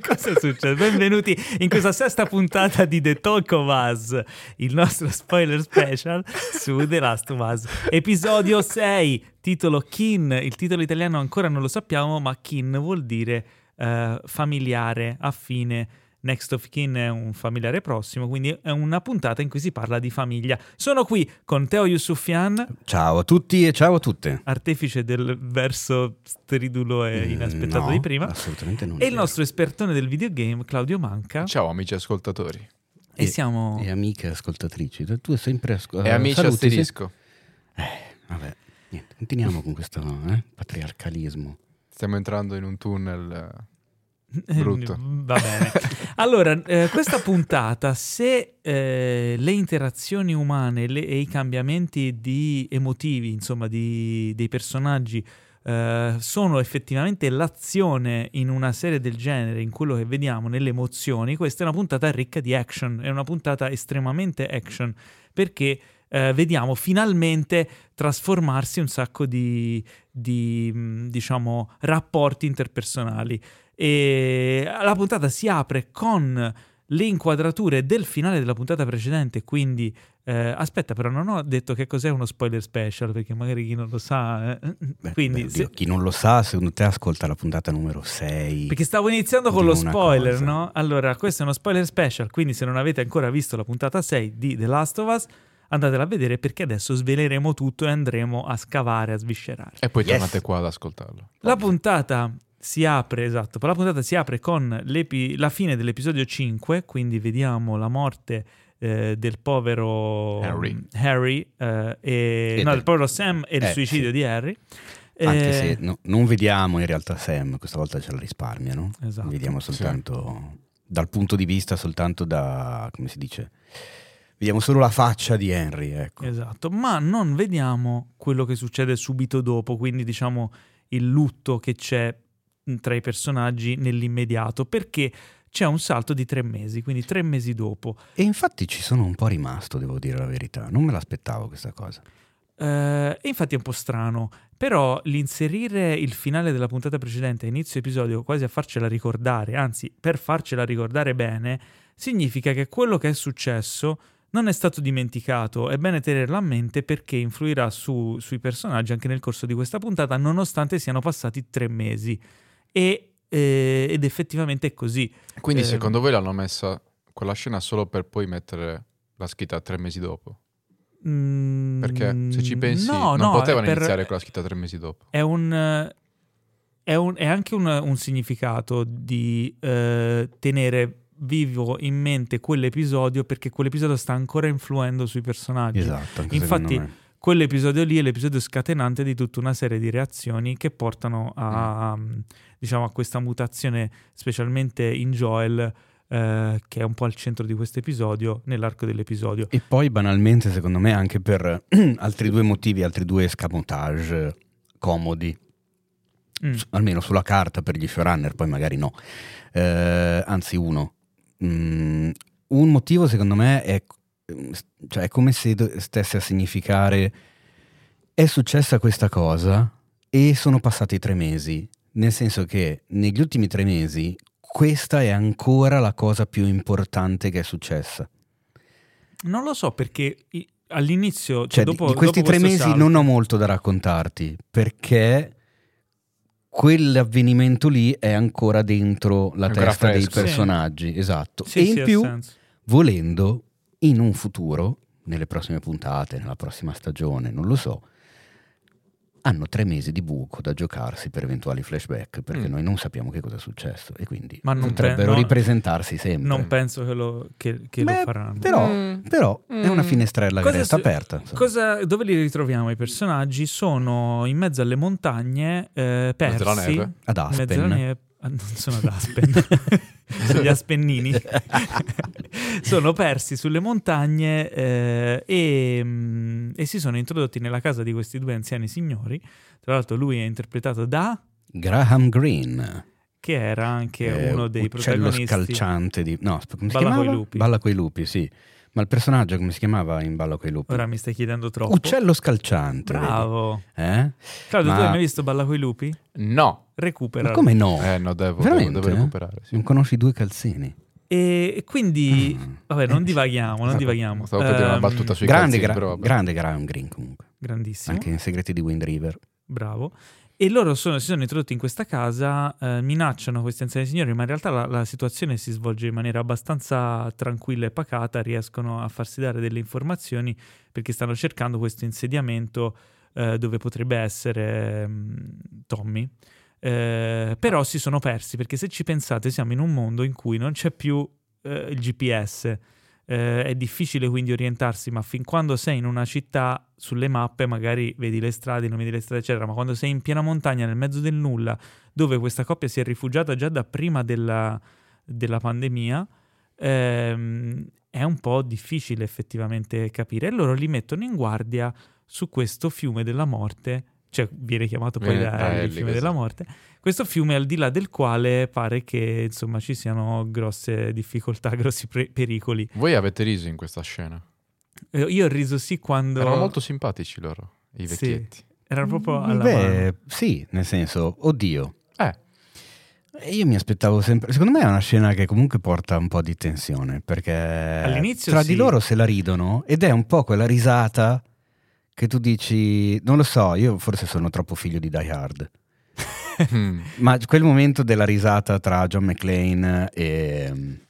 cosa succede? Benvenuti in questa sesta puntata di The Talk of Us, il nostro spoiler special su The Last of Us. Episodio 6, titolo Kin. Il titolo italiano ancora non lo sappiamo, ma Kin vuol dire eh, familiare, affine. Next of Kin è un familiare prossimo, quindi è una puntata in cui si parla di famiglia. Sono qui con Teo Yusufian, Ciao a tutti e ciao a tutte. artefice del verso stridulo e inaspettato Mm, no, di prima. Assolutamente non. E il nostro espertone del videogame, Claudio Manca. Ciao amici ascoltatori E siamo. E amiche ascoltatrici, tu sempre asco- e amici saluti, sì? asterisco. Vabbè, niente, continuiamo con questo eh, patriarcalismo. Stiamo entrando in un tunnel eh, brutto. Va bene. Allora, eh, questa puntata, se eh, le interazioni umane le- e i cambiamenti di emotivi, insomma, di- dei personaggi. eh, sono effettivamente l'azione in una serie del genere, in quello che vediamo nelle emozioni. Questa è una puntata ricca di action, è una puntata estremamente action perché eh, vediamo finalmente trasformarsi un sacco di, di, mh, diciamo, rapporti interpersonali. E la puntata si apre con le inquadrature del finale della puntata precedente, quindi eh, aspetta, però non ho detto che cos'è uno spoiler special, perché magari chi non lo sa... eh, Beh, quindi, beh, se- oddio, chi non lo sa, secondo te ascolta la puntata numero 6. perché stavo iniziando con lo spoiler, cosa. no? Allora, questo è uno spoiler special, quindi se non avete ancora visto la puntata 6 di The Last of Us, andatela a vedere perché adesso sveleremo tutto e andremo a scavare, a sviscerare. E poi Yes. tornate qua ad ascoltarlo. La puntata si apre, esatto, la puntata si apre con l'epi- la fine dell'episodio 5, quindi vediamo la morte eh, del povero Harry. Harry, eh, e, no, del- povero Sam e il Eh, suicidio sì. di Harry. Anche Eh, se no- non vediamo in realtà Sam, questa volta ce la risparmiano. Esatto. Vediamo soltanto dal punto di vista soltanto da, come si dice, vediamo solo la faccia di Henry, ecco. Esatto, ma non vediamo quello che succede subito dopo, quindi diciamo il lutto che c'è tra i personaggi nell'immediato, perché c'è un salto di tre mesi, quindi tre mesi dopo. E infatti ci sono un po' rimasto, devo dire la verità. Non me l'aspettavo questa cosa. E infatti è un po' strano, però l'inserire il finale della puntata precedente a inizio episodio quasi a farcela ricordare, anzi per farcela ricordare bene, significa che quello che è successo non è stato dimenticato, è bene tenerlo a mente perché influirà su- sui personaggi anche nel corso di questa puntata, nonostante siano passati tre mesi. E, eh, ed effettivamente è così. Quindi Eh, secondo voi l'hanno messa quella scena solo per poi mettere la scritta tre mesi dopo? Mm, Perché se ci pensi no, non no, potevano per- iniziare con la scritta tre mesi dopo. è un, eh, è un- è anche un, un significato di eh, tenere vivo in mente quell'episodio perché quell'episodio sta ancora influendo sui personaggi. Esatto. Infatti. Quell'episodio lì è l'episodio scatenante di tutta una serie di reazioni che portano a, diciamo, a questa mutazione, specialmente in Joel, eh, che è un po' al centro di questo episodio, nell'arco dell'episodio. E poi banalmente, secondo me, anche per altri due motivi, altri due escamotage comodi, Mm. almeno sulla carta per gli showrunner, poi magari no. Eh, anzi, uno. Mm, un motivo, secondo me, è, cioè, è come se stesse a significare è successa questa cosa e sono passati tre mesi. Nel senso che negli ultimi tre mesi questa è ancora la cosa più importante che è successa. Non lo so perché all'inizio, cioè, Cioè, dopo, di questi dopo tre mesi salto- non ho molto da raccontarti perché quell'avvenimento lì è ancora dentro la Ancora testa dei fresco. personaggi, esatto. Sì, e sì, in ha più, volendo, in un futuro, nelle prossime puntate, nella prossima stagione, non lo so, hanno tre mesi di buco da giocarsi per eventuali flashback, perché Mm. noi non sappiamo che cosa è successo e quindi potrebbero pe- no, ripresentarsi sempre. Non penso che lo, che- che lo Beh, faranno. Però, Mm. però è una Mm. finestrella che Cosa resta su- aperta. Cosa- dove li ritroviamo i personaggi? Sono in mezzo alle montagne, eh, persi. Mezzo neve? Ad mezzo Aspen. alla neve. Ah, Non sono ad Aspen, sono gli Aspennini. sono persi sulle montagne eh, e, mm, e si sono introdotti nella casa di questi due anziani signori. Tra l'altro, lui è interpretato da Graham Greene. che era anche eh, uno dei uccello protagonisti. scalciante di... No, sp- come si Balla coi chiamava? lupi. Balla coi lupi, sì. Ma il personaggio come si chiamava in Balla coi lupi? Ora mi stai chiedendo troppo. Uccello scalciante. Bravo. Eh? Claudio, tu Ma- hai mai visto Balla coi lupi? No. Recupera. Ma come no? Eh, no, devo, devo, Veramente? devo recuperare. sì. Non conosci due calzini? E quindi, Mm. vabbè, non divaghiamo, non divaghiamo. Stavo per dire una Ehm, battuta sui Grande, calzini, gra- però grande Graham Greene comunque. Grandissimo, Anche in Segreti di Wind River. bravo. E loro sono- si sono introdotti in questa casa, eh, minacciano questi anziani signori, ma in realtà la, la situazione si svolge in maniera abbastanza tranquilla e pacata, riescono a farsi dare delle informazioni perché stanno cercando questo insediamento eh, dove potrebbe essere mm, Tommy. Eh, però si sono persi perché se ci pensate siamo in un mondo in cui non c'è più eh, il GPS, eh, è difficile quindi orientarsi, ma fin quando sei in una città sulle mappe magari vedi le strade, non vedi le strade, eccetera, ma quando sei in piena montagna, nel mezzo del nulla, dove questa coppia si è rifugiata già da prima della, della pandemia, ehm, è un po' difficile effettivamente capire. E loro li mettono in guardia su questo fiume della morte, cioè viene chiamato poi Viene- da il fiume così. della morte, questo fiume al di là del quale pare che insomma ci siano grosse difficoltà, grossi pre- pericoli. Voi avete riso in questa scena. Eh, Io ho riso sì quando... Erano molto simpatici loro, i Sì. vecchietti. Era proprio alla mano. Beh, sì, nel senso, oddio. Eh, Io mi aspettavo sempre. Secondo me è una scena che comunque porta un po' di tensione. Perché All'inizio tra sì. di loro se la ridono ed è un po' quella risata che tu dici. Non lo so, io forse sono troppo figlio di Die Hard. Ma quel momento della risata tra John McClane e.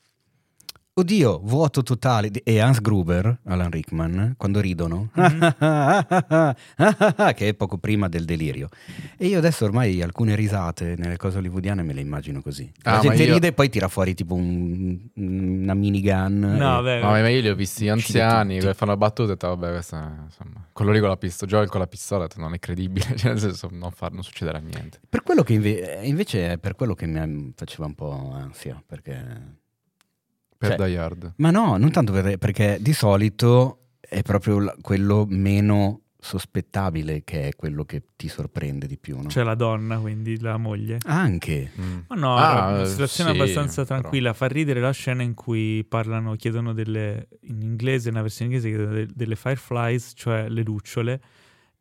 Oddio, vuoto totale. E Hans Gruber, Alan Rickman, quando ridono, che è poco prima del delirio. E io adesso ormai alcune risate nelle cose hollywoodiane me le immagino così. La Ah, gente io- ride e poi tira fuori tipo un- una minigun. No, e- beh, Ma, ma io li ho visti anziani che fanno battute e detto, vabbè, questa insomma, quello lì con la pistola, Joel con la pistola, non è credibile, cioè nel senso non, far, non succederà niente. Per quello che inve- invece è per quello che mi faceva un po' ansia, perché... Per Cioè- Die Hard. Ma no, non tanto per- perché di solito è proprio quello meno sospettabile che è quello che ti sorprende di più, no? C'è la donna, quindi la moglie. Anche. Mm. Ma no, Ah, era una situazione sì, abbastanza però. tranquilla. Fa ridere la scena in cui parlano, chiedono delle, in inglese, nella versione inglese, delle fireflies, cioè le lucciole.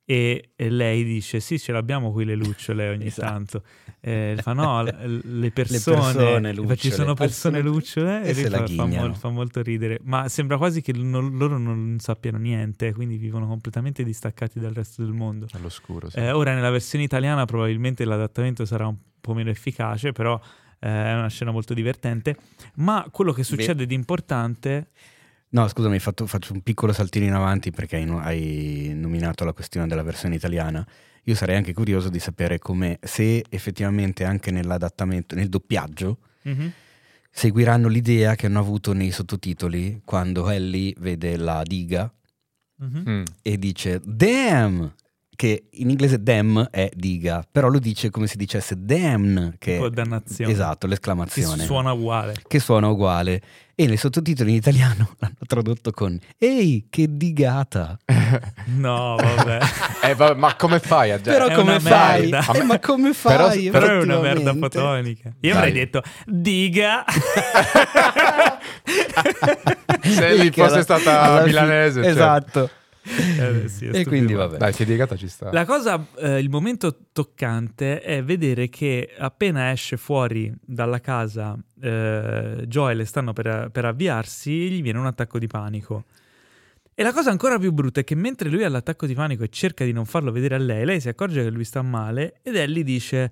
E, e lei dice: Sì, ce l'abbiamo qui le lucciole ogni Esatto. tanto. E fa: No, le persone, persone fa, ci sono persone lucciole. E E, fa, fa, mol- fa molto ridere. Ma sembra quasi che non- loro non sappiano niente, quindi vivono completamente distaccati dal resto del mondo. All'oscuro, sì. Eh, ora nella versione italiana probabilmente l'adattamento sarà un po' meno efficace, però eh, è una scena molto divertente. Ma quello che succede di importante... No, scusami, fatto- faccio un piccolo saltino in avanti perché hai, hai nominato la questione della versione italiana. Io sarei anche curioso di sapere come, se effettivamente anche nell'adattamento, nel doppiaggio, Mhm. seguiranno l'idea che hanno avuto nei sottotitoli quando Ellie vede la diga Mhm. Mm. e dice damn che in inglese damn è diga però lo dice come se dicesse damn che Tipo dannazione. esatto Che l'esclamazione suona uguale. che suona uguale e nei sottotitoli in italiano l'hanno tradotto con ehi che digata No, vabbè. Eh, vabbè, ma come fai a però È come fai. Eh, ma come Però- fai Però è una merda fotonica. Io Dai. avrei detto diga. Se lì Che fosse stata milanese, certo. esatto Eh, sì, è e quindi vabbè Dai, che digata ci sta. La cosa, eh, il momento toccante è vedere che appena esce fuori dalla casa eh, Joel e stanno per, per avviarsi, gli viene un attacco di panico. E la cosa ancora più brutta è che mentre lui ha l'attacco di panico e cerca di non farlo vedere a lei, lei si accorge che lui sta male ed Ellie dice: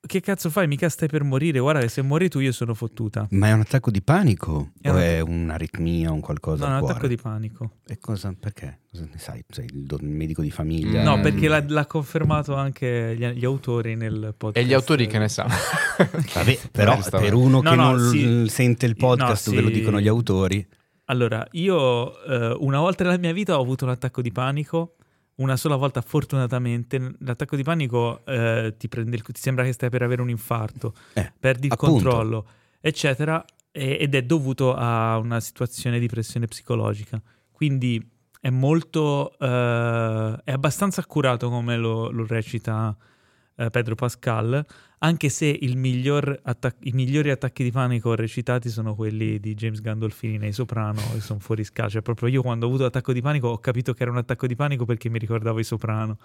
che cazzo fai? Mica stai per morire. Guarda che se muori tu io sono fottuta. Ma è un attacco di panico? È o un- è un'aritmia, un qualcosa No, è un cuore? attacco di panico. E cosa, perché? Cosa ne sai? Sei il, do- il medico di famiglia? No, perché l'ha, l'ha confermato anche gli, gli autori nel podcast. E gli autori che ne sanno? Vabbè, però per uno No, che no, non sì. sente il podcast No, ve lo sì. dicono gli autori. Allora, io eh, una volta nella mia vita ho avuto un attacco di panico. Una sola volta, fortunatamente, l'attacco di panico eh, ti, prende il- ti sembra che stai per avere un infarto, Eh, perdi il appunto. controllo, eccetera, e- ed è dovuto a una situazione di pressione psicologica. Quindi è molto, eh, è abbastanza accurato come lo, lo recita eh, Pedro Pascal, anche se miglior attac- i migliori attacchi di panico recitati sono quelli di James Gandolfini nei Soprano, che sono fuori scala. Cioè, proprio io quando ho avuto l'attacco di panico ho capito che era un attacco di panico perché mi ricordavo i Soprano,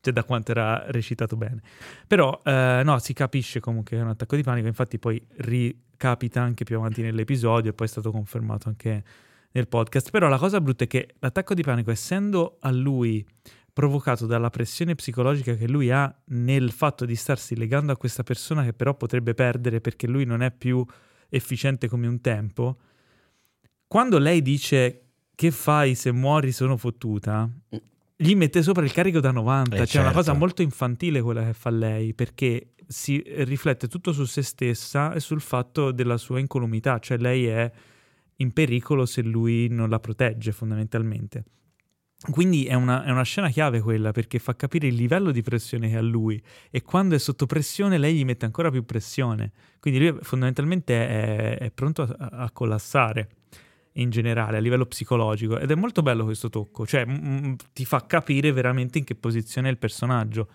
cioè da quanto era recitato bene. Però, eh, no, si capisce comunque che è un attacco di panico, infatti poi ricapita anche più avanti nell'episodio e poi è stato confermato anche nel podcast. Però la cosa brutta è che l'attacco di panico, essendo a lui provocato dalla pressione psicologica che lui ha nel fatto di starsi legando a questa persona che però potrebbe perdere perché lui non è più efficiente come un tempo, quando lei dice che fai se muori sono fottuta, gli mette sopra il carico da 90, Eh, cioè è una cosa certo. molto infantile quella che fa lei perché si riflette tutto su se stessa e sul fatto della sua incolumità, cioè lei è in pericolo se lui non la protegge fondamentalmente. Quindi è una, è una scena chiave quella perché fa capire il livello di pressione che ha lui e quando è sotto pressione lei gli mette ancora più pressione. Quindi lui fondamentalmente è, è pronto a, a collassare in generale a livello psicologico ed è molto bello questo tocco, cioè mm, ti fa capire veramente in che posizione è il personaggio.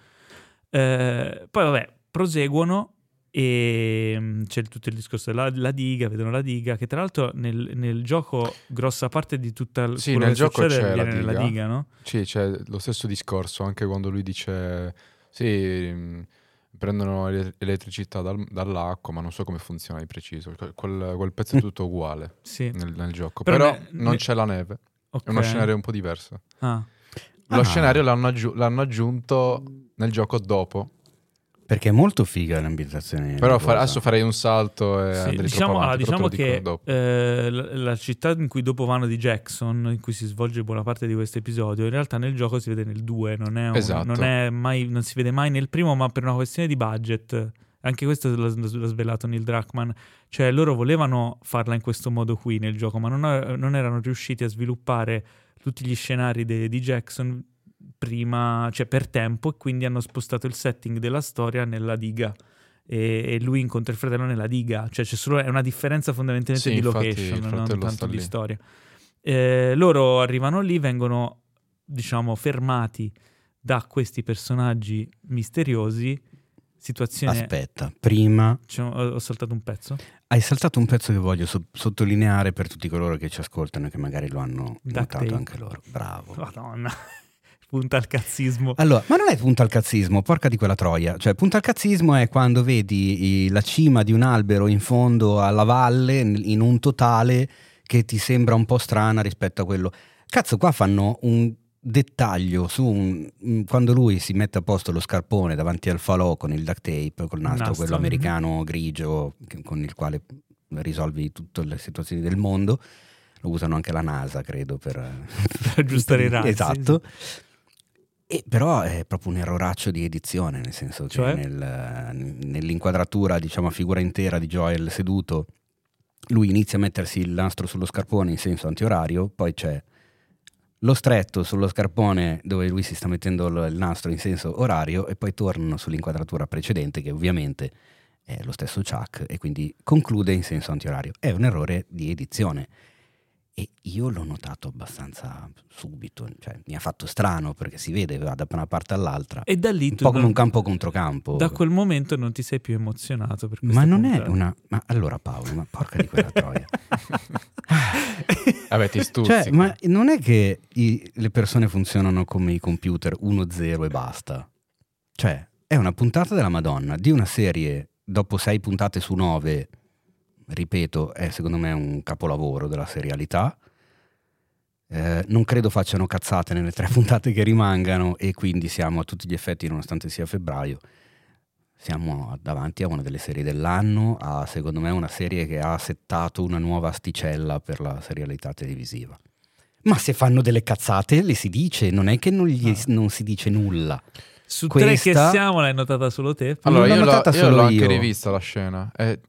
Eh, poi vabbè, proseguono e mm, c'è tutto il discorso della la diga, vedono la diga, che tra l'altro nel, nel gioco grossa parte di tutta il Sì, nel gioco succede c'è la avviene nella diga. diga, no? Sì, c'è lo stesso discorso anche quando lui dice sì, mh, prendono ele- elettricità dal- dall'acqua, ma non so come funziona di preciso. Que- Quel, quel pezzo è tutto uguale Sì. nel, nel gioco, Però però, ne- non ne- c'è la neve, Ok. è uno scenario un po' diverso. Ah. Lo Ah. scenario l'hanno, aggiu- l'hanno aggiunto nel gioco dopo, Perché è molto figa l'ambientazione. però fa- adesso farei un salto e Sì, andrei diciamo, allora, avanti, diciamo che dopo. eh, la, la città in cui dopo vanno di Jackson, in cui si svolge buona parte di questo episodio, in realtà nel gioco si vede nel 2, non, è un- Esatto. non, è mai, non si vede mai nel primo, ma per una questione di budget. Anche questo l'ha, l'ha svelato Neil Druckmann. Cioè, loro volevano farla in questo modo qui nel gioco, ma non, non erano riusciti a sviluppare tutti gli scenari de- di Jackson prima, cioè per tempo, e quindi hanno spostato il setting della storia nella diga. E, e lui incontra il fratello nella diga, cioè c'è solo è una differenza fondamentalmente Sì, di location, non tanto di lì. storia. Eh, loro arrivano lì, vengono diciamo fermati da questi personaggi misteriosi. Situazione. Aspetta, prima Cioè, ho, saltato un pezzo. hai saltato un pezzo che voglio so- sottolineare per tutti coloro che ci ascoltano e che magari lo hanno Duct notato tape. anche loro. Bravo. Madonna, punta al cazzismo. Allora, ma non è punta al cazzismo, porca di quella troia. Cioè, punta al cazzismo è quando vedi la cima di un albero in fondo alla valle in un totale che ti sembra un po' strana rispetto a quello. Cazzo, qua fanno un dettaglio su un- quando lui si mette a posto lo scarpone davanti al falò con il duct tape, col nastro, Nastro, quello mhm. americano grigio con il quale risolvi tutte le situazioni del mondo. Lo usano anche la NASA, credo, per, Per aggiustare i razzi, Esatto. E però è proprio un erroraccio di edizione, nel senso che Cioè? nel- nell'inquadratura, diciamo a figura intera di Joel seduto, lui inizia a mettersi il nastro sullo scarpone in senso antiorario, poi c'è lo stretto sullo scarpone dove lui si sta mettendo il nastro in senso orario e poi tornano sull'inquadratura precedente che ovviamente è lo stesso Chuck e quindi conclude in senso antiorario. È un errore di edizione e io l'ho notato abbastanza subito, cioè mi ha fatto strano perché si vede va da una parte all'altra, E da lì un tu po' come da- un campo contro campo. Da quel momento non ti sei più emozionato per Ma non è puntata. una... Ma allora Paolo, ma porca di quella troia. Vabbè, ti stuzzica. Cioè, ma non è che i- le persone funzionano come i computer 1-0 e basta. Cioè, è una puntata della Madonna di una serie dopo sei puntate su nove, ripeto, è secondo me un capolavoro della serialità. Eh, non credo facciano cazzate nelle tre puntate che rimangano e quindi siamo a tutti gli effetti, nonostante sia febbraio, siamo davanti a una delle serie dell'anno, a secondo me una serie che ha settato una nuova asticella per la serialità televisiva. Ma se fanno delle cazzate le si dice, non è che non, gli, No. non si dice nulla. Su tre Questa- che siamo l'hai notata solo te? Allora, l'ho io, l'ho, notata io solo l'ho anche io. rivista la scena. E mm,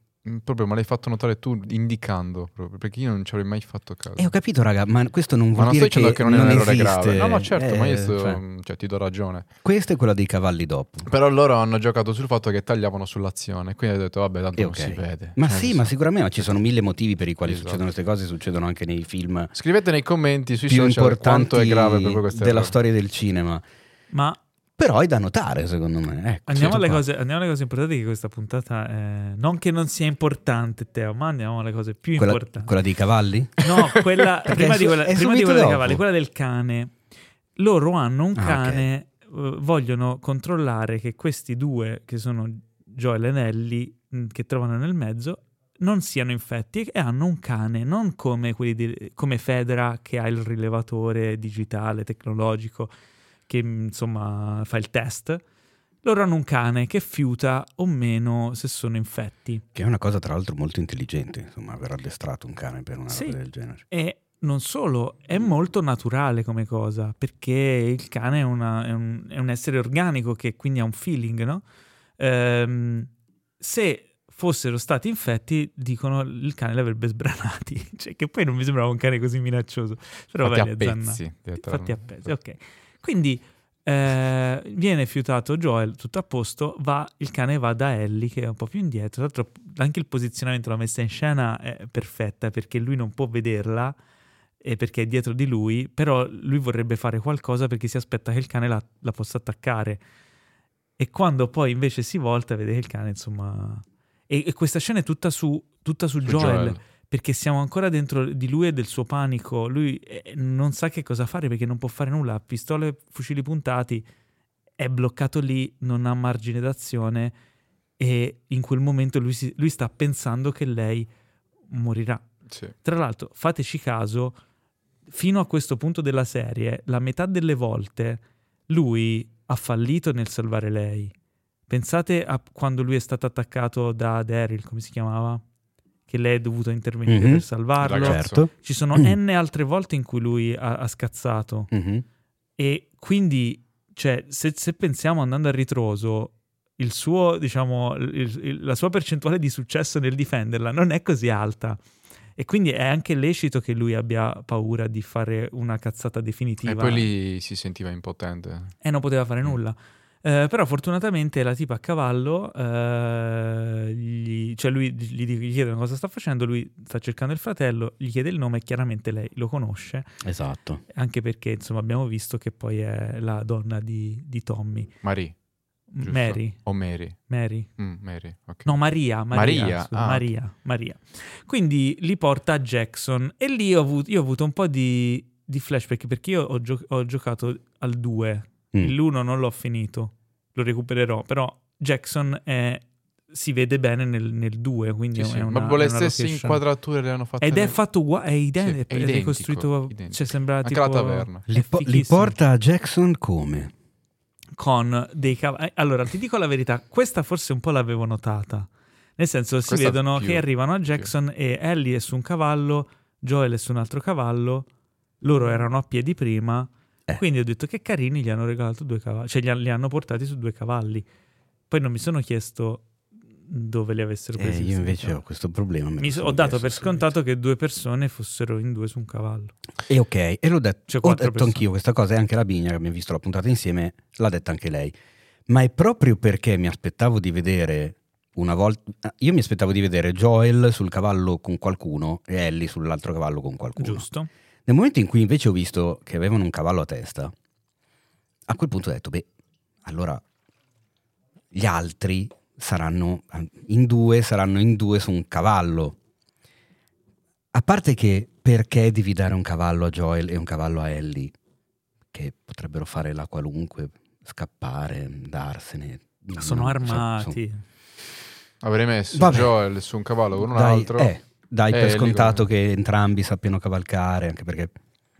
proprio me l'hai fatto notare tu indicando, proprio, perché io non ci avrei mai fatto caso. E ho capito, raga, ma questo non ma vuol non dire sto dicendo che, che, non è un errore esiste. grave. No, no, certo, ma io Eh, sto- cioè, cioè, ti do ragione. questa è quella dei cavalli dopo. Però loro hanno giocato sul fatto che tagliavano sull'azione. Quindi ho detto, vabbè, tanto E non si vede. Ma Eh, sì, ma so. sicuramente ma ci sono mille motivi per i quali Esatto. succedono queste cose, succedono anche nei film Scrivete nei commenti sui più social importanti quanto è grave proprio questo della storia del cinema. Ma Però è da notare, secondo me. Ecco, andiamo alle, cose, andiamo alle cose importanti che questa puntata è... Non che non sia importante, Teo, ma andiamo alle cose più Quella, importanti. quella dei cavalli? No, quella, prima di quella, prima di quella dei dopo. cavalli, quella del cane. Loro hanno un Ah, cane, eh, vogliono controllare che questi due, che sono Joel e Nelly, mh, che trovano nel mezzo, non siano infetti e hanno un cane, non come, quelli di- come Fedra che ha il rilevatore digitale, tecnologico, che insomma fa il test. Loro hanno un cane che fiuta o meno se sono infetti. Che è una cosa, tra l'altro, molto intelligente. Insomma, aver addestrato un cane per una Sì. roba del genere. E non solo, è molto naturale come cosa, perché il cane è, una- è un, è un essere organico che quindi ha un feeling, no? Ehm, se fossero stati infetti, dicono il cane li avrebbe sbranati, cioè, che poi non mi sembrava un cane così minaccioso, però Fatti vai a pezzi. Fatti a pezzi, ok. Quindi eh, viene fiutato Joel, tutto a posto, va, il cane va da Ellie che è un po' più indietro, tra l'altro anche il posizionamento, la messa in scena è perfetta perché lui non può vederla e perché è dietro di lui, però lui vorrebbe fare qualcosa perché si aspetta che il cane la, la possa attaccare. E quando poi invece si volta, vede che il cane, insomma... E, e questa scena è tutta su, tutta su, Su Joel, Joel. Perché siamo ancora dentro di lui e del suo panico. Lui eh, non sa che cosa fare perché non può fare nulla. Pistole fucili puntati, è bloccato lì, non ha margine d'azione e in quel momento lui, si- lui sta pensando che lei morirà. Sì. Tra l'altro, fateci caso, fino a questo punto della serie, la metà delle volte lui ha fallito nel salvare lei. Pensate a quando lui è stato attaccato da Daryl, come si chiamava? Che lei è dovuta intervenire Mhm. per salvarlo. Certo. Ci sono n altre volte in cui lui ha, ha scazzato. Mhm. E quindi, cioè, se, se pensiamo andando a ritroso, il suo, diciamo, il- il- la sua percentuale di successo nel difenderla non è così alta. E quindi è anche lecito che lui abbia paura di fare una cazzata definitiva. E poi lì si sentiva impotente. E non poteva fare nulla. Eh, però fortunatamente la tipa a cavallo, eh, gli- cioè lui gli, gli chiedono cosa sta facendo, lui sta cercando il fratello, gli chiede il nome e chiaramente lei lo conosce, Esatto. anche perché insomma abbiamo visto che poi è la donna di, di Tommy, Marie, giusto? Mary, O Mary. Mary. Mm, Mary, ok. No, Maria, Maria, Maria, scusa, ah. Maria, Maria. Quindi li porta a Jackson e lì ho avuto, io ho avuto un po' di, di flashback perché io ho, gio- ho giocato al 2, Mm. l'1 non l'ho finito, lo recupererò, però Jackson è- si vede bene nel 2, quindi Sì, sì. è una, Ma con le stesse location. inquadrature le hanno fatte. Ed è fatto uguale, è, iden- Sì, è è identico, ricostruito, identico. cioè sembra Anche tipo... la taverna. Li, po- li porta a Jackson come? con dei cavalli. Allora, ti dico la verità, questa forse un po' l'avevo notata. Nel senso, si Questa vedono più, che arrivano a Jackson e Ellie è su un cavallo, Joel è su un altro cavallo, loro erano a piedi prima, Eh. quindi ho detto che carini gli hanno regalato due cavalli, cioè li, ha- li hanno portati su due cavalli. Poi non mi sono chiesto dove li avessero Eh, presi. io questi invece ho questo problema. Mi so- ho dato per scontato che due persone fossero in due su un cavallo. E ok, e l'ho detto, Cioè, ho detto persone. anch'io questa cosa e anche la Bigna che abbiamo visto la puntata insieme l'ha detta anche lei. Ma è proprio perché mi aspettavo di vedere una volta... Io mi aspettavo di vedere Joel sul cavallo con qualcuno e Ellie sull'altro cavallo con qualcuno. Giusto? Nel momento in cui invece ho visto che avevano un cavallo a testa, a quel punto ho detto, beh, allora gli altri saranno in due, saranno in due su un cavallo. A parte che perché devi dare un cavallo a Joel e un cavallo a Ellie, che potrebbero fare la qualunque, scappare, darsene. Sono No, armati. Avrei messo Vabbè. Joel su un cavallo con un dai, altro. eh, dai Eh, per lì scontato che entrambi sappiano cavalcare, anche perché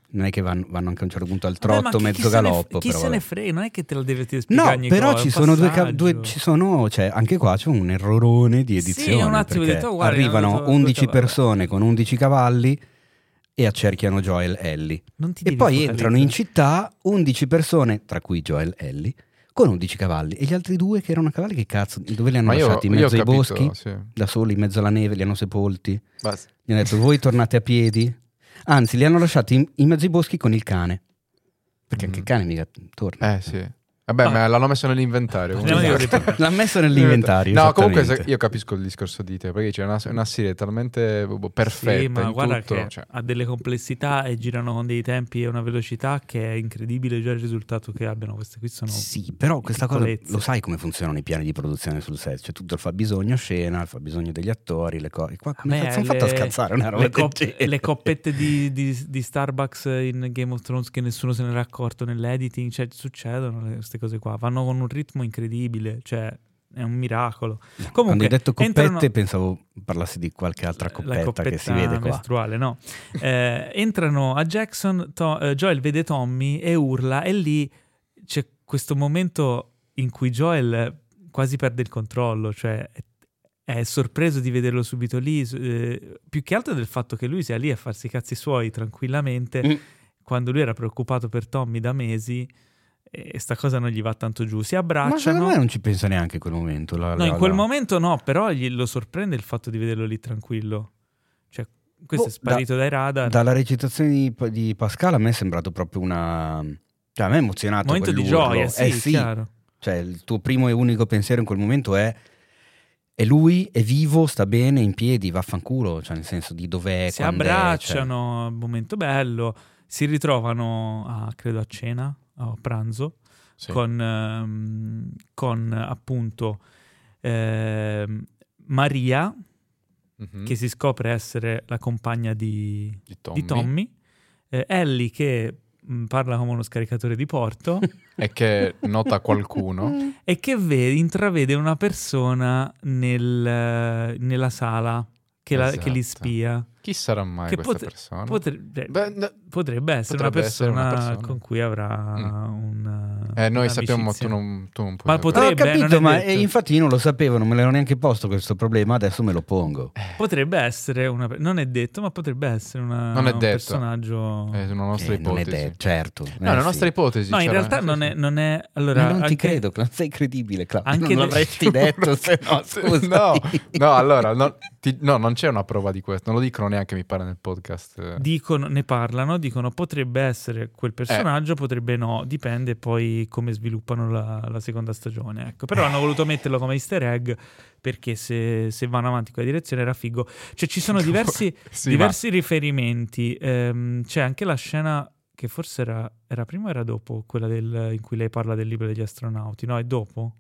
non è che vanno, vanno anche a un certo punto al Vabbè, ma trotto, chi- mezzo chi se ne- galoppo. Chi però se ne vabbè. frega, non è che te lo deve No, spiegare ogni però cosa, ci sono, due, due- ci sono, cioè, anche qua c'è un errorone di Sì, edizione. un attimo detto, "Oh, guarda, arrivano detto 11 due cavalli". persone con 11 cavalli e accerchiano Joel Ellie. Non ti E poi entrano in città 11 persone, tra cui Joel Ellie, con 11 cavalli. E gli altri due che erano cavalli, che cazzo, dove li hanno io, lasciati? In mezzo ai capito, boschi? sì. Da soli, in mezzo alla neve, li hanno sepolti. Basta. Gli hanno detto, voi tornate a piedi? Anzi, li hanno lasciati in, in mezzo ai boschi con il cane. Perché anche il Mm. cane mica torna. Eh sì. Vabbè, Ah. ma l'hanno messo nell'inventario. L'ha messo nell'inventario. No, comunque se- io capisco il discorso di te, perché c'è una, una serie talmente boh, perfetta Sì, ma in guarda tutto. che cioè, ha delle complessità e girano con dei tempi e una velocità che è incredibile già il risultato che abbiano. Queste qui sono Sì, però questa cosa lo sai come funzionano i piani di produzione sul set. Cioè, tutto il fabbisogno scena, il fabbisogno degli attori, le cose. Qua come me cazzo hanno fatto a le- scazzare una roba le, cop- le coppette di, di- di Starbucks in Game of Thrones che nessuno se ne era accorto nell'editing, cioè succedono le- queste cose qua, vanno con un ritmo incredibile, cioè è un miracolo. Quando Comunque, hai detto coppette entrano- pensavo parlassi di qualche altra la coppetta, che si vede qua. mestruale, no. Eh, entrano a Jackson, To- eh, Joel vede Tommy e urla e lì c'è questo momento in cui Joel quasi perde il controllo, cioè è, sorpreso di vederlo subito lì, eh, più che altro del fatto che lui sia lì a farsi i cazzi suoi tranquillamente, Mm. quando lui era preoccupato per Tommy da mesi e sta cosa non gli va tanto giù. Si Ma abbracciano. secondo me non ci pensa neanche in quel momento. la- No, la- in quel la- momento no, però gli, lo sorprende il fatto di vederlo lì tranquillo. Cioè, questo Boh, è sparito dai radar. Dalla recitazione di, di Pascal a me è sembrato proprio una... Cioè, a me è emozionato momento di gioia, sì, Eh sì, chiaro. Cioè, il tuo primo e unico pensiero in quel momento è è lui, è vivo, sta bene, in piedi, vaffanculo, cioè nel senso di dov'è, si quand'è, cioè. abbracciano, momento bello, si ritrovano a, credo a cena, a pranzo, sì. con, ehm, con appunto ehm, Maria, Mhm. che si scopre essere la compagna di, di Tommy. di Tommy, eh, Ellie che mh, parla come uno scaricatore di porto E che nota qualcuno. e che vede, intravede una persona nel- nella sala che, la- che li Esatto. spia. Chi sarà mai Che questa pote- persona? Potrebbe, Beh, no, potrebbe essere, potrebbe una, essere persona una persona. con cui avrà Mm. un. eh, noi sappiamo, tu un'amicizia. non, tu non puoi Ma potrebbe- No, ho capito, ma detto. e infatti io non lo sapevo, non me l'ero neanche posto questo problema, adesso me lo pongo. Potrebbe essere una. Non è detto, ma potrebbe essere una, Non è un detto. personaggio. È una nostra Eh, non è ipotesi. detto, certo. No, eh, è una sì. nostra ipotesi. no, in realtà non è. Non è allora, Ma non ti anche- credo, non sei credibile, Claudio. anche non l'avresti detto se no. No, no, allora, no, ti- no, non c'è una prova di questo. Non lo dicono neanche, mi pare, nel podcast. Dicono, ne parlano, dicono potrebbe essere quel personaggio, Eh. potrebbe no, dipende poi come sviluppano la, la seconda stagione. Ecco. Però hanno voluto metterlo come easter egg perché se, se vanno avanti in quella direzione era figo. Cioè ci sono diversi, Sì, diversi riferimenti, Ehm, c'è anche la scena che forse era, era prima o era dopo, quella del- in cui lei parla del libro degli astronauti, no? È dopo?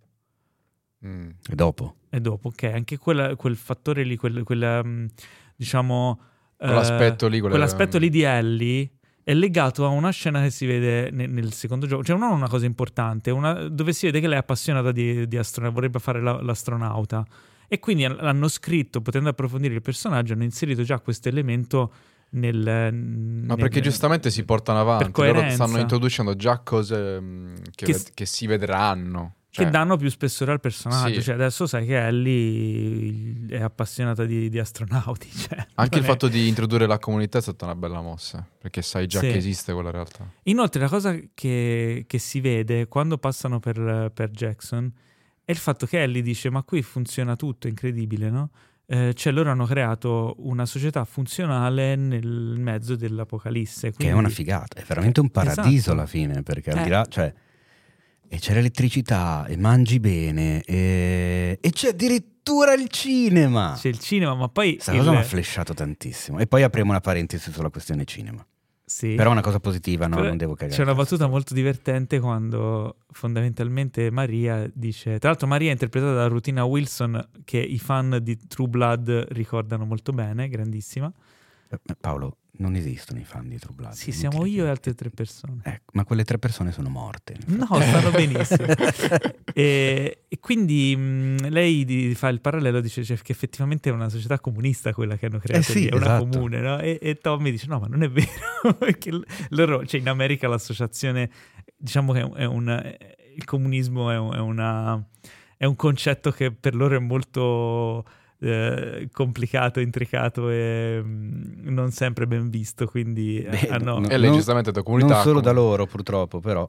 Mm. E dopo? È dopo, ok. Anche quella- quel fattore lì, quel, quella, mm, diciamo... eh, Quell'aspetto lì, quelle- quell'aspetto lì di Ellie è legato a una scena che si vede ne- nel, secondo gioco. Cioè, non una cosa importante, una- dove si vede che lei è appassionata di, di astronauta, vorrebbe fare la- l'astronauta. E quindi han- l'hanno scritto, potendo approfondire il personaggio, hanno inserito già questo elemento nel... Ma perché giustamente si portano avanti. Loro stanno introducendo già cose mm, che, Che che si vedranno. Che Cioè, danno più spessore al personaggio. Sì. Cioè, adesso sai che Ellie è appassionata di, di astronauti. cioè, Anche il è- fatto di introdurre la comunità è stata una bella mossa. Perché sai già Sì. che esiste quella realtà. Inoltre, la cosa che, che si vede quando passano per, per Jackson è il fatto che Ellie dice: Ma qui funziona tutto, è incredibile, no? Eh, cioè, loro hanno creato una società funzionale nel mezzo dell'apocalisse. Che è quindi- una figata, è veramente un paradiso Esatto. alla fine, perché al Eh. di là, cioè, e c'è l'elettricità, e mangi bene, e, e c'è addirittura il cinema. C'è il cinema, ma poi. Questa il- cosa mi ha flashato tantissimo. E poi apriamo una parentesi sulla questione cinema. sì. Però è una cosa positiva, no, Però non devo cagare. C'è una battuta molto divertente quando fondamentalmente Maria dice. Tra l'altro, Maria è interpretata da Rutina Wilson, che i fan di True Blood ricordano molto bene, grandissima. Eh, Paolo, Non esistono i fan di True Blood. Sì, siamo io e altre tre persone. Ecco, ma quelle tre persone sono morte. No, stanno benissimo. e, e quindi mh, lei di- fa il parallelo, dice cioè, che effettivamente è una società comunista quella che hanno creato, Eh sì, lì, è una esatto. comune, no? E, e Tommy dice no, ma non è vero, perché loro, cioè in America l'associazione, diciamo che è un, il comunismo è, un- è una, è un concetto che per loro è molto... eh, complicato, intricato e mh, non sempre ben visto quindi eh, Beh, hanno- no- E lei giustamente da comunità... Non solo da comunque- loro, purtroppo, però.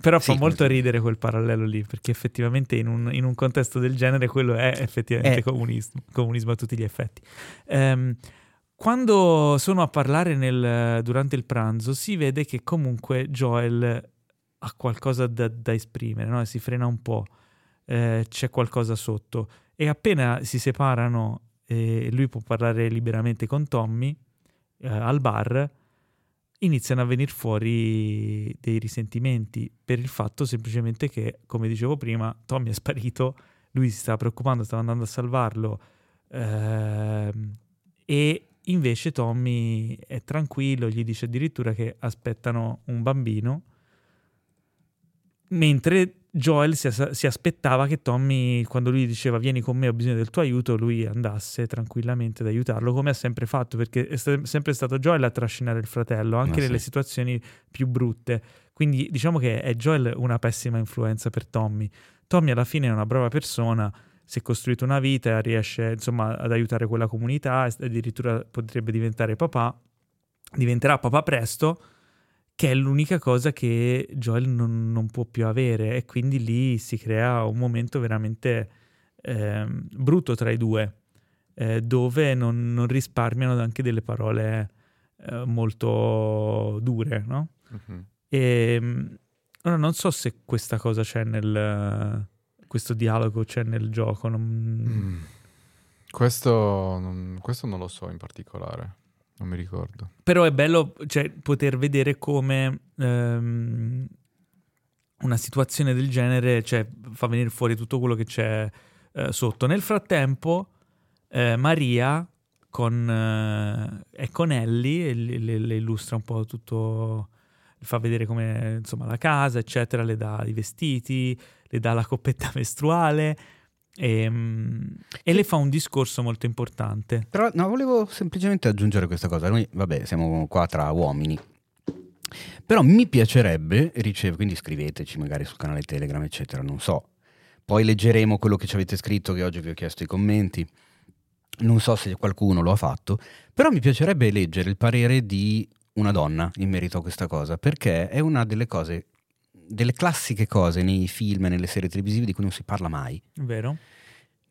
Però Sì, fa molto ridere quel parallelo lì, perché effettivamente in un, in un contesto del genere quello è effettivamente Eh. comunismo, comunismo a tutti gli effetti. Ehm, quando sono a parlare nel- durante il pranzo si vede che comunque Joel ha qualcosa da, da esprimere, no? si frena un po', eh, c'è qualcosa sotto e appena si separano e lui può parlare liberamente con Tommy eh, al bar, iniziano a venire fuori dei risentimenti per il fatto semplicemente che, come dicevo prima, Tommy è sparito, lui si stava preoccupando, stava andando a salvarlo ehm, e invece Tommy è tranquillo, gli dice addirittura che aspettano un bambino, mentre Joel si, as- si aspettava che Tommy, quando lui diceva vieni con me, ho bisogno del tuo aiuto, lui andasse tranquillamente ad aiutarlo, come ha sempre fatto, perché è sta- sempre stato Joel a trascinare il fratello, anche Ah, nelle sì. situazioni più brutte. Quindi diciamo che è Joel una pessima influenza per Tommy. Tommy alla fine è una brava persona, si è costruito una vita, riesce insomma ad aiutare quella comunità, addirittura potrebbe diventare papà, diventerà papà presto, che è l'unica cosa che Joel non, non può più avere e quindi lì si crea un momento veramente ehm, brutto tra i due, eh, dove non, non risparmiano anche delle parole eh, molto dure, no? Mhm. E mh, ora non so se questa cosa c'è nel questo dialogo c'è nel gioco. non- Mm. Questo, questo non lo so in particolare, non mi ricordo. Però è bello cioè, poter vedere come ehm, una situazione del genere cioè, fa venire fuori tutto quello che c'è eh, sotto. Nel frattempo, eh, Maria con, eh, è con Ellie e le, le- illustra un po' tutto, fa vedere come insomma la casa, eccetera, le dà i vestiti, le dà la coppetta mestruale e, mm, e le fa un discorso molto importante. Però no, volevo semplicemente aggiungere questa cosa. Noi, vabbè, siamo qua tra uomini. Però mi piacerebbe, ricevo, quindi scriveteci magari sul canale Telegram, eccetera, non so. Poi leggeremo quello che ci avete scritto, che oggi vi ho chiesto i commenti. Non so se qualcuno lo ha fatto, però mi piacerebbe leggere il parere di una donna in merito a questa cosa, perché è una delle cose, delle classiche cose nei film e nelle serie televisive di cui non si parla mai Vero?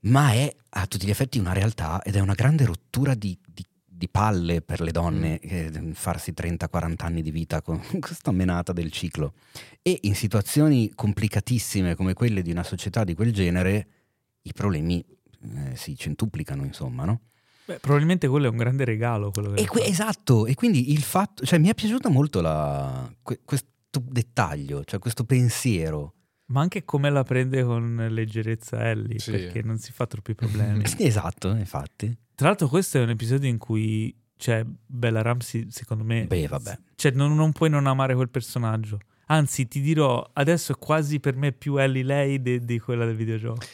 ma è a tutti gli effetti una realtà ed è una grande rottura di, di- di palle per le donne eh, farsi 30-40 anni di vita con questa menata del ciclo. E in situazioni complicatissime come quelle di una società di quel genere, i problemi eh, si centuplicano, insomma, no? Beh, probabilmente quello è un grande regalo. E que- esatto, e quindi il fatto, cioè mi è piaciuto molto la- que- questo dettaglio, cioè questo pensiero. Ma anche come la prende con leggerezza Ellie, Sì. perché non si fa troppi problemi. Sì, esatto, infatti. Tra l'altro questo è un episodio in cui cioè, Bella Ramsey, secondo me... Beh, vabbè. Cioè, non, non puoi non amare quel personaggio. Anzi, ti dirò, adesso è quasi per me più Ellie lei de- di quella del videogioco.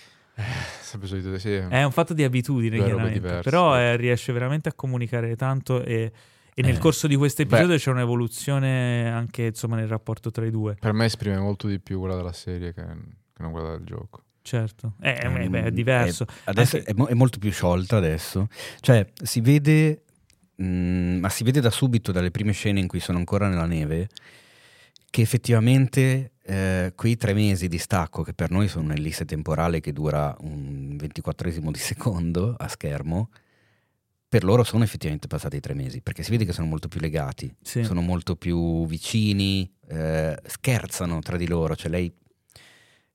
Sempre solito, sì. È un fatto di abitudine, chiaramente. diverse. Però eh, riesce veramente a comunicare tanto e, e nel Eh. corso di questo episodio c'è un'evoluzione anche insomma nel rapporto tra i due. Per me esprime molto di più quella della serie che, che non quella del gioco. Certo. Eh, eh, Ehm, beh, è diverso. è- adesso Anche- è, mo- è molto più sciolta adesso. Cioè, si vede, mm, ma si vede da subito dalle prime scene in cui sono ancora nella neve, che effettivamente eh, quei tre mesi di stacco, che per noi sono un'ellisse temporale che dura un ventiquattresimo di secondo a schermo, per loro sono effettivamente passati tre mesi, perché si vede che sono molto più legati, Sì. sono molto più vicini, eh, scherzano tra di loro, cioè lei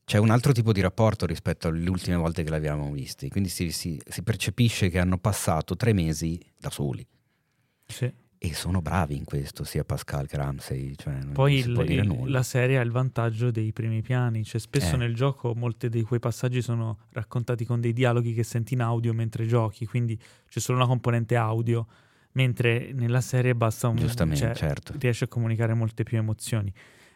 c'è un altro tipo di rapporto rispetto alle ultime volte che l'abbiamo visti, quindi si, si- si percepisce che hanno passato tre mesi da soli Sì. E sono bravi in questo, sia Pascal che Ramsey, cioè non Poi si può il- dire il- nulla. la serie ha il vantaggio dei primi piani, cioè spesso Eh. nel gioco molti di quei passaggi sono raccontati con dei dialoghi che senti in audio mentre giochi, quindi c'è solo una componente audio, mentre nella serie basta un... Giustamente, cioè, certo. riesce a comunicare molte più emozioni.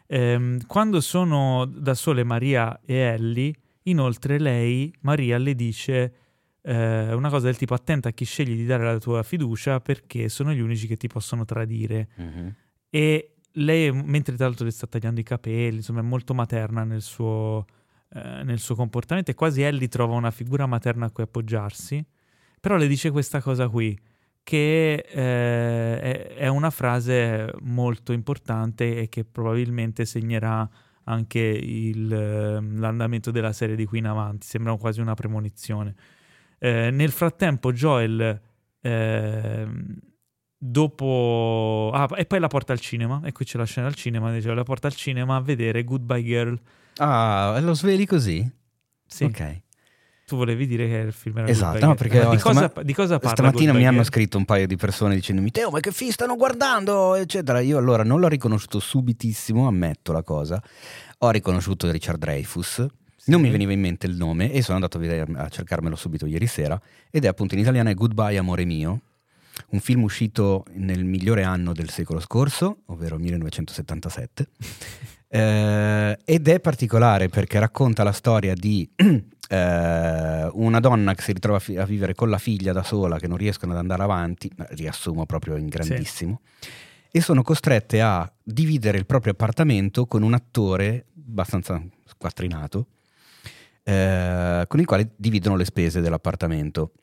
Ehm, quando sono da sole Maria e Ellie, inoltre lei, Maria, le dice eh, una cosa del tipo attenta a chi scegli di dare la tua fiducia perché sono gli unici che ti possono tradire. Mhm. E lei, mentre tra l'altro le sta tagliando i capelli, insomma è molto materna nel suo, eh, nel suo comportamento e quasi Ellie trova una figura materna a cui appoggiarsi, però le dice questa cosa qui, che eh, è, è una frase molto importante e che probabilmente segnerà anche il, ehm, l'andamento della serie di qui in avanti, sembra quasi una premonizione. Eh, nel frattempo Joel... ehm, dopo ah, e poi la porta al cinema e qui c'è la scena al cinema dice, la porta al cinema a vedere Goodbye Girl. Ah, lo sveli così? sì, Ok. tu volevi dire che il film era Esatto, no, perché Ma di, stama- cosa, di cosa parla Stamattina mi hanno scritto un paio di persone dicendomi Teo ma che film stanno guardando? eccetera. Io allora non l'ho riconosciuto subitissimo Ammetto la cosa. Ho riconosciuto Richard Dreyfus Non mi Sì. veniva in mente il nome E sono andato a, cercarmelo subito ieri sera Ed è appunto in italiano è Goodbye amore mio Un film uscito nel migliore anno del secolo scorso Ovvero 1977 Eh, ed è particolare perché racconta la storia di eh, una donna che si ritrova a, vivere con la figlia da sola, che non riescono ad andare avanti, riassumo proprio in grandissimo, e sono costrette a dividere il proprio appartamento con un attore abbastanza squattrinato, eh, con il quale dividono le spese dell'appartamento.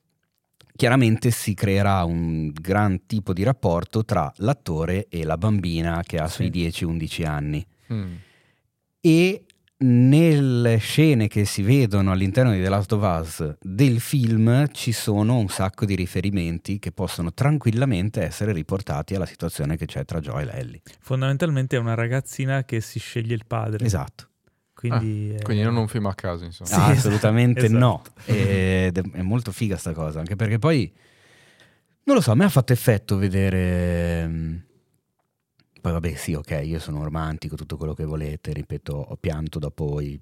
Chiaramente si creerà un gran tipo di rapporto tra l'attore e la bambina che ha Sì. sui 10-11 anni Mm. e nelle scene che si vedono all'interno di The Last of Us del film ci sono un sacco di riferimenti che possono tranquillamente essere riportati alla situazione che c'è tra Joel e Ellie. fondamentalmente è una ragazzina che si sceglie il padre Esatto. Quindi, eh, Quindi non un film a caso, insomma. Sì, Ah, esatto, assolutamente esatto. no. Ed è, è molto figa sta cosa, anche perché poi non lo so, a me ha fatto effetto vedere mm, poi vabbè, sì, ok, io sono romantico, tutto quello che volete, ripeto, ho pianto dopo i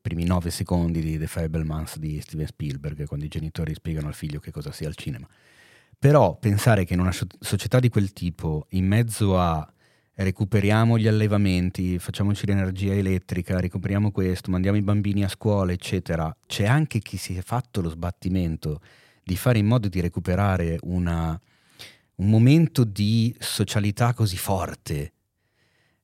primi nove secondi di The Fablemans di Steven Spielberg, quando i genitori spiegano al figlio che cosa sia il cinema. Però pensare che in una so- società di quel tipo, in mezzo a recuperiamo gli allevamenti, facciamoci l'energia elettrica, recuperiamo questo, mandiamo i bambini a scuola, eccetera, c'è anche chi si è fatto lo sbattimento di fare in modo di recuperare una- un momento di socialità così forte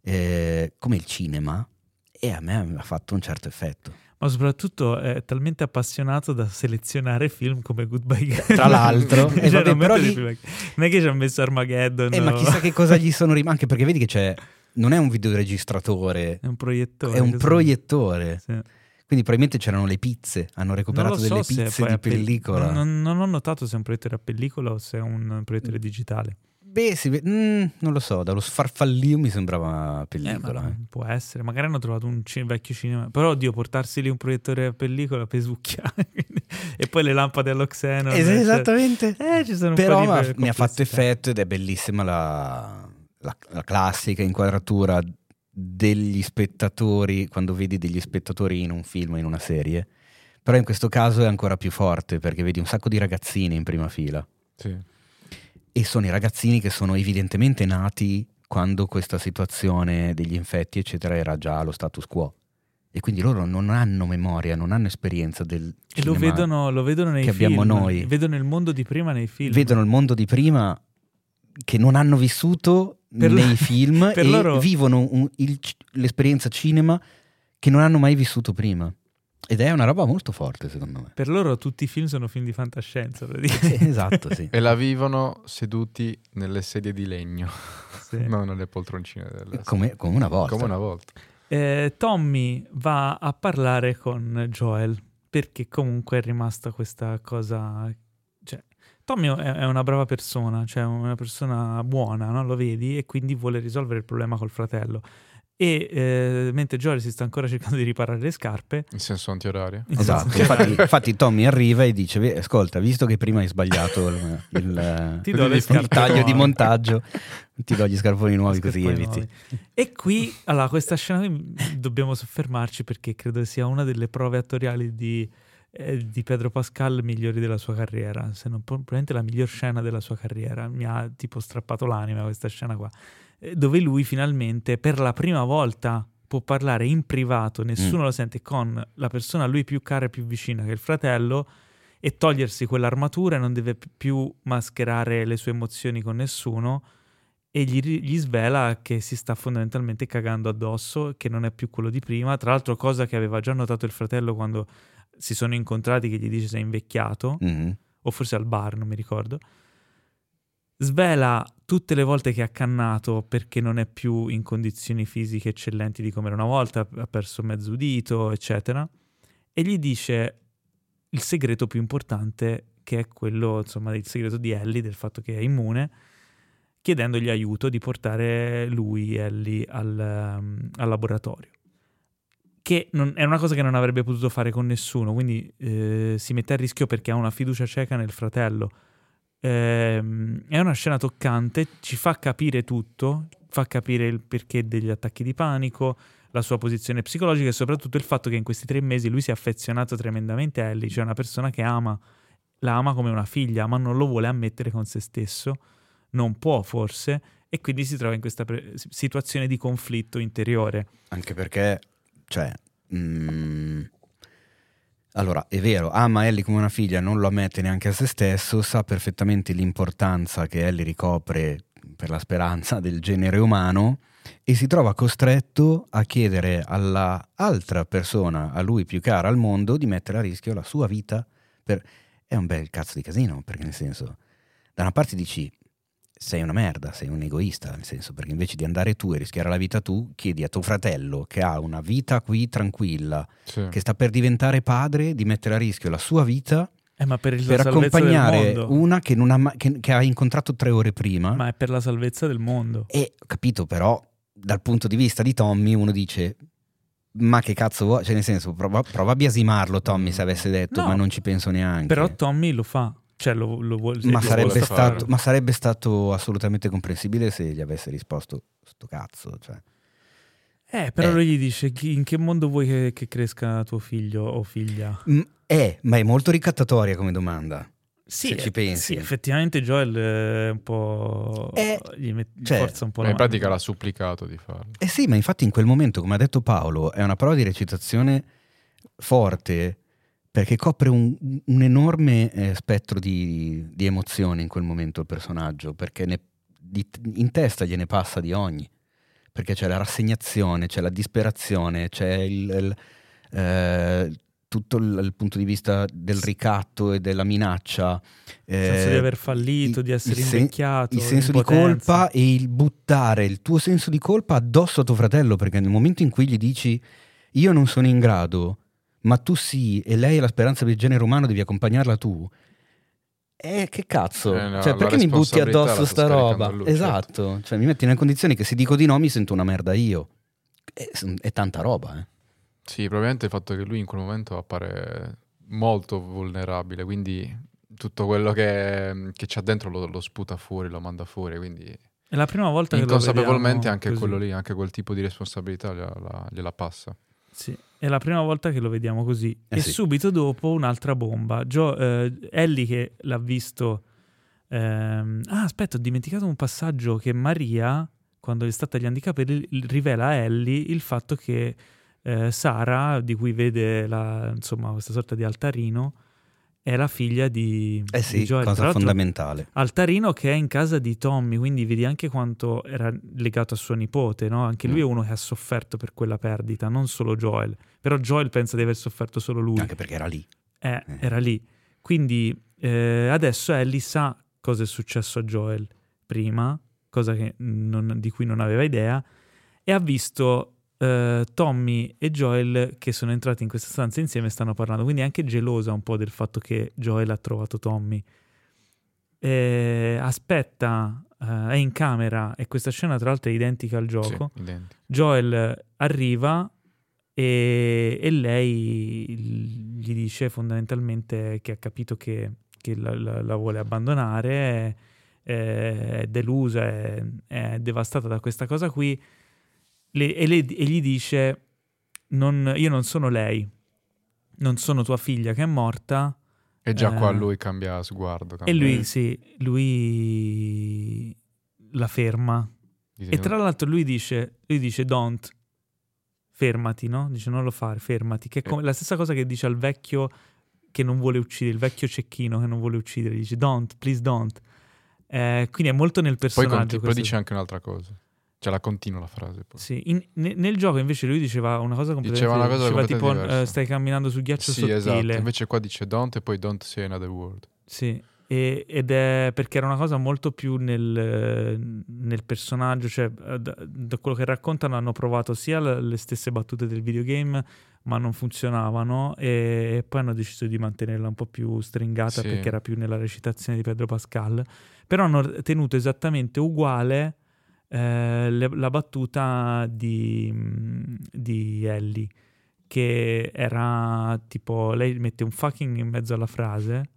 eh, come il cinema e a me ha fatto un certo effetto. Ma soprattutto è talmente appassionato da selezionare film come Goodbye Girl Tra l'altro, Cioè, eh, vabbè, non lì- film- non è che ci ha messo Armageddon Eh, ma no? chissà che cosa gli sono rimasti, anche perché vedi che c'è, non è un videoregistratore, è un proiettore è un proiettore. Sì. Quindi probabilmente c'erano le pizze, hanno recuperato so delle pizze di pellicola. Non, non- non ho notato se è un proiettore a pellicola o se è un proiettore digitale. Beh, si ve- mm, non lo so, dallo sfarfallio mi sembrava Eh, pellicola. ma eh. può essere, magari hanno trovato un ci- vecchio cinema. Però, oddio, portarsi lì un proiettore a pellicola per succhiare. quindi- e poi le lampade allo xenon. Es- cioè- esattamente. Eh, ci sono un Però po' di mi ha- per- mi ha fatto effetto ed è bellissima la, la- la classica inquadratura degli spettatori quando vedi degli spettatori in un film o in una serie. Però in questo caso è ancora più forte perché vedi un sacco di ragazzini in prima fila Sì. E sono i ragazzini che sono evidentemente nati quando questa situazione degli infetti eccetera era già allo status quo e quindi loro non hanno memoria, non hanno esperienza del E lo cinema. vedono, lo vedono nei che abbiamo film. noi. Vedono il mondo di prima nei film. vedono il mondo di prima che non hanno vissuto Per nei lo- film e loro- vivono un- il- l'esperienza cinema che non hanno mai vissuto prima. Ed è una roba molto forte, secondo me. Per loro tutti i film sono film di fantascienza. praticamente. Sì, esatto, sì. E la vivono seduti nelle sedie di legno, Sì. non nelle poltroncine del Come, come una volta. Come una volta. Eh, Tommy va a parlare con Joel perché comunque è rimasta questa cosa. Cioè, Tommy è, è una brava persona, cioè una persona buona, no? lo vedi, e quindi vuole risolvere il problema col fratello. E eh, mentre Joel si sta ancora cercando di riparare le scarpe, In senso antiorario. Esatto, infatti, infatti Tommy arriva e dice, "Beh, ascolta, visto che prima hai sbagliato il, il- Ti do le il taglio di nuove." montaggio, ti do gli scarponi nuovi così eviti. nuovi. E qui, allora, questa scena qui dobbiamo soffermarci perché credo sia una delle prove attoriali di, eh, di Pedro Pascal migliori della sua carriera, se non probabilmente la miglior scena della sua carriera. Mi ha tipo strappato l'anima questa scena qua, dove lui finalmente per la prima volta può parlare in privato, nessuno mm. lo sente, con la persona a lui più cara e più vicina, che il fratello, e togliersi quell'armatura e non deve più mascherare le sue emozioni con nessuno e gli, gli, svela che si sta fondamentalmente cagando addosso, che non è più quello di prima. Tra l'altro, cosa che aveva già notato il fratello quando si sono incontrati, che gli dice sei invecchiato, mm-hmm. o forse al bar, non mi ricordo. Svela tutte le volte che ha cannato perché non è più in condizioni fisiche eccellenti di come era una volta, ha perso mezzo dito, eccetera. E gli dice il segreto più importante, che è quello, insomma, il segreto di Ellie, del fatto che è immune chiedendogli aiuto di portare lui, Ellie, al, um, al laboratorio. Che non, è una cosa che non avrebbe potuto fare con nessuno, quindi eh, si mette a rischio perché ha una fiducia cieca nel fratello. Eh, è una scena toccante, ci fa capire tutto, fa capire il perché degli attacchi di panico, la sua posizione psicologica e soprattutto il fatto che in questi tre mesi lui si è affezionato tremendamente a Ellie, cioè una persona che ama, la ama come una figlia, ma non lo vuole ammettere con se stesso non può forse, e quindi si trova in questa pre- situazione di conflitto interiore. Anche perché, cioè, mm, allora è vero, ama Ellie come una figlia, non lo ammette neanche a se stesso, sa perfettamente l'importanza che Ellie ricopre per la speranza del genere umano e si trova costretto a chiedere alla altra persona, a lui più cara al mondo, di mettere a rischio la sua vita. Per... È un bel cazzo di casino, perché nel senso, da una parte dici, sei una merda, sei un egoista, nel senso perché invece di andare tu e rischiare la vita tu, chiedi a tuo fratello che ha una vita qui tranquilla, sì. che sta per diventare padre, di mettere a rischio la sua vita eh, per, per accompagnare una che, ha, che, che, ha, incontrato tre ore prima. Ma è per la salvezza del mondo. E capito, però, dal punto di vista di Tommy, uno dice. Ma che cazzo vuoi? Cioè, nel senso, prova, prova a biasimarlo Tommy se avesse detto, no, ma non ci penso neanche. Però Tommy lo fa. Cioè, lo, lo vuole, ma, sarebbe stato, ma, sarebbe stato, assolutamente comprensibile se gli avesse risposto sto cazzo. Cioè. Eh, però eh. lui gli dice in che mondo vuoi che, che cresca tuo figlio o figlia? Mm, eh, ma è molto ricattatoria come domanda. Sì, se ci pensi. Sì, effettivamente Joel è un po'. Eh, gli, met- cioè, forza un po'. Ma in pratica l'ha supplicato di farlo. Eh sì, ma infatti in quel momento, come ha detto Paolo, è una prova di recitazione forte perché copre un, un enorme eh, spettro di, di, emozioni in quel momento il personaggio, perché ne, di, in testa gliene passa di ogni, perché c'è la rassegnazione, c'è la disperazione, c'è il, il, eh, tutto il, il, punto di vista del ricatto e della minaccia. Il senso di aver fallito, di essere invecchiato. Il senso di colpa e il buttare il tuo senso di colpa addosso a tuo fratello, perché nel momento in cui gli dici io non sono in grado ma tu sì, e lei è la speranza del genere umano, devi accompagnarla tu. Eh, che cazzo? Eh no, cioè, perché mi butti addosso sta roba? Lui, esatto, certo. cioè mi metti nelle condizioni che se dico di no mi sento una merda io. È, è tanta roba, eh. Sì, probabilmente il fatto che lui in quel momento appare molto vulnerabile, quindi tutto quello che, che c'ha dentro lo, lo, sputa fuori, lo manda fuori, quindi... È la prima volta che lo Inconsapevolmente anche così. quello lì, anche quel tipo di responsabilità gliela, gliela passa. Sì, è la prima volta che lo vediamo così. Eh e sì. subito dopo un'altra bomba. Joe, eh, Ellie che l'ha visto... Ehm... Ah, aspetta, ho dimenticato un passaggio che Maria, quando gli sta tagliando i capelli, rivela a Ellie il fatto che eh, Sara, di cui vede la, insomma, questa sorta di altarino, è la figlia di, eh sì, di Joel. cosa fondamentale. Altarino che è in casa di Tommy, quindi vedi anche quanto era legato a suo nipote, no? Anche lui mm. è uno che ha sofferto per quella perdita, non solo Joel. Però Joel pensa di aver sofferto solo lui. Anche perché era lì. Eh, eh. era lì. Quindi eh, adesso Ellie sa cosa è successo a Joel prima, cosa non, di cui non aveva idea, e ha visto uh, Tommy e Joel che sono entrati in questa stanza insieme stanno parlando, quindi è anche gelosa un po' del fatto che Joel ha trovato Tommy. E aspetta, uh, è in camera e questa scena tra l'altro è identica al gioco. Sì, Joel arriva e, e, lei gli dice fondamentalmente che ha capito che, che la, la, la, vuole abbandonare, è, è delusa, è, è devastata da questa cosa qui le, e, le, e, gli dice: non, Io non sono lei. non sono tua figlia che è morta. E già qua Eh. lui cambia sguardo. E cambia- lui, sì, lui la ferma. dice- E tra l'altro lui dice, lui dice don't, fermati, no? Dice non lo fare, fermati. Che è come la stessa cosa che dice al vecchio che non vuole uccidere, il vecchio cecchino che non vuole uccidere. Dice don't, please don't. Eh, quindi è molto nel Poi, personaggio. conti- poi dice anche un'altra cosa. Cioè la continua la frase. Poi. Sì, in- ne- nel gioco invece lui diceva una cosa completamente Diceva una cosa diceva tipo diversa. eh, stai camminando sul ghiaccio Sì, sottile. esatto. Invece qua dice don't e poi don't say another word. Sì, e- ed è perché era una cosa molto più nel, nel personaggio, cioè eh, da, da quello che raccontano hanno provato sia le, le stesse battute del videogame, ma non funzionavano e, e poi hanno deciso di mantenerla un po' più stringata Sì. perché era più nella recitazione di Pedro Pascal, però hanno tenuto esattamente uguale eh, le- la battuta di, mm, di Ellie, che era tipo, lei mette un fucking in mezzo alla frase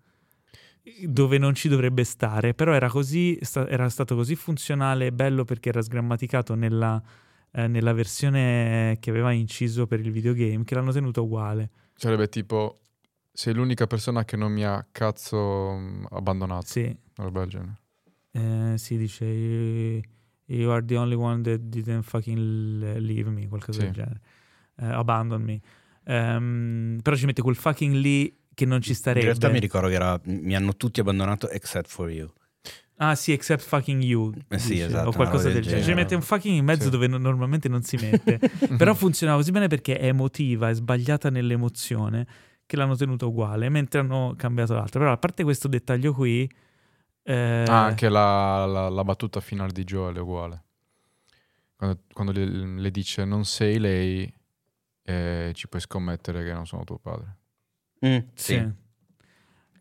dove non ci dovrebbe stare, però era così, sta- era stato così funzionale e bello perché era sgrammaticato nella, eh, nella versione che aveva inciso per il videogame che l'hanno tenuto uguale. Sarebbe tipo sei l'unica persona che non mi ha cazzo mm, abbandonato. Sì, Una roba del genere. eh, si dice you, are the only one that didn't fucking leave me, qualcosa Sì. del genere. Eh, abandon me. Ehm, però ci mette quel fucking lì che non ci In starebbe. realtà mi ricordo che era mi hanno tutti abbandonato except for you. Ah sì, except fucking you. Eh sì, dice, esatto, O qualcosa del genere. Ci mette un fucking in mezzo Sì. dove no- normalmente non si mette. Però funzionava così bene perché è emotiva, è sbagliata nell'emozione, che l'hanno tenuta uguale, mentre hanno cambiato l'altra. Però a parte questo dettaglio qui... eh, Ah, anche la, la- la battuta finale di Joel è uguale. Quando, quando le, le dice non sei lei, eh, ci puoi scommettere che non sono tuo padre. Mm, sì.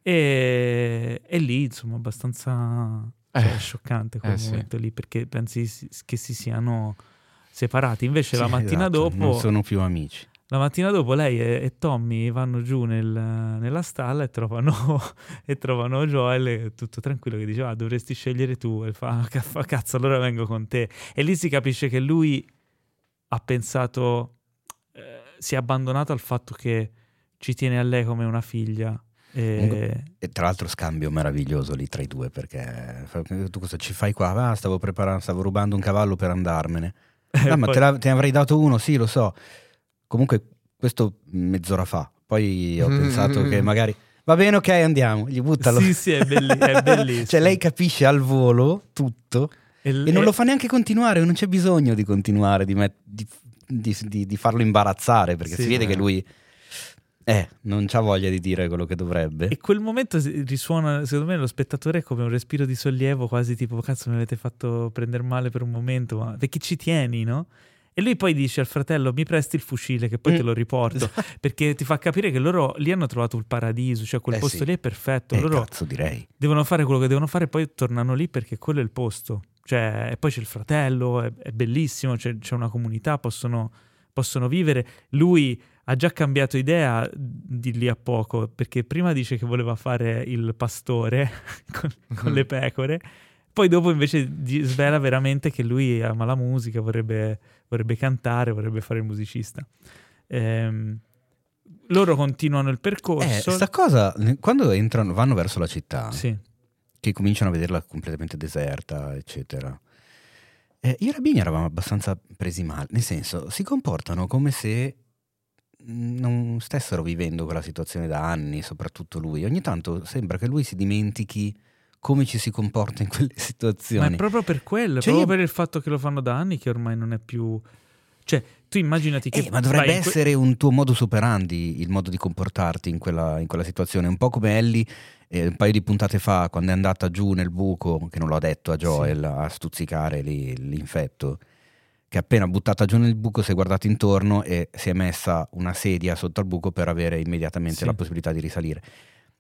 E, e lì, insomma, abbastanza cioè, Eh, scioccante quel eh sì. momento lì, perché pensi si- che si siano separati. Invece la Sì, mattina esatto, dopo... non sono più amici. La mattina dopo lei e, e Tommy vanno giù nel- nella stalla e trovano, e trovano Joel e tutto tranquillo che dice ah dovresti scegliere tu e fa, "Ah, ca- fa cazzo allora vengo con te e lì si capisce che lui ha pensato eh, si è abbandonato al fatto che ci tiene a lei come una figlia e, E tra l'altro scambio meraviglioso lì tra i due perché tu cosa ci fai qua? Ah, stavo preparando, stavo rubando un cavallo per andarmene. Ah, ma poi- te, la- te ne avrei dato uno, sì, lo so. Comunque questo mezz'ora fa. Poi ho pensato che magari va bene, ok, andiamo, gli buttalo. sì sì è, belli- è bellissimo cioè lei capisce al volo tutto e, e non lo fa neanche continuare, non c'è bisogno di continuare, di, met- di- di- di- farlo imbarazzare perché Sì. si vede Eh. che lui eh, non c'ha voglia di dire quello che dovrebbe. E quel momento risuona, secondo me, lo spettatore come un respiro di sollievo, quasi tipo, cazzo, mi avete fatto prendere male per un momento, ma perché ci tieni, no? E lui poi dice al fratello, mi presti il fucile che poi te Mm. lo riporto, perché ti fa capire che loro lì hanno trovato il paradiso, cioè quel Eh posto sì. lì è perfetto, Eh, loro cazzo direi. devono fare quello che devono fare e poi tornano lì perché quello è il posto. Cioè, e poi c'è il fratello, è, è bellissimo, c'è, c'è una comunità, possono, possono vivere. Lui ha già cambiato idea di lì a poco, perché prima dice che voleva fare il pastore con, con le pecore, poi dopo invece svela veramente che lui ama la musica, vorrebbe, vorrebbe cantare, vorrebbe fare il musicista. Ehm, loro continuano il Eh, percorso. sta cosa, quando entrano, vanno verso la città, Sì. che cominciano a vederla completamente deserta, eccetera. Eh, io e Rabini eravamo abbastanza presi male, nel senso, si comportano come se non stessero vivendo quella situazione da anni, soprattutto lui. Ogni tanto sembra che lui si dimentichi come ci si comporta in quelle Ma situazioni. è proprio per quello, Cioè, proprio io- per il fatto che lo fanno da anni che ormai non è più... Cioè, tu immaginati che... Eh, ma dovrebbe in que- essere un tuo modus operandi il modo di comportarti in quella, in quella situazione. Un po' come Ellie eh, un paio di puntate fa, quando è andata giù nel buco, che non l'ho detto a Joel, a stuzzicare lì l'infetto, che appena buttata giù nel buco si è guardata intorno e si è messa una sedia sotto al buco per avere immediatamente Sì. la possibilità di risalire.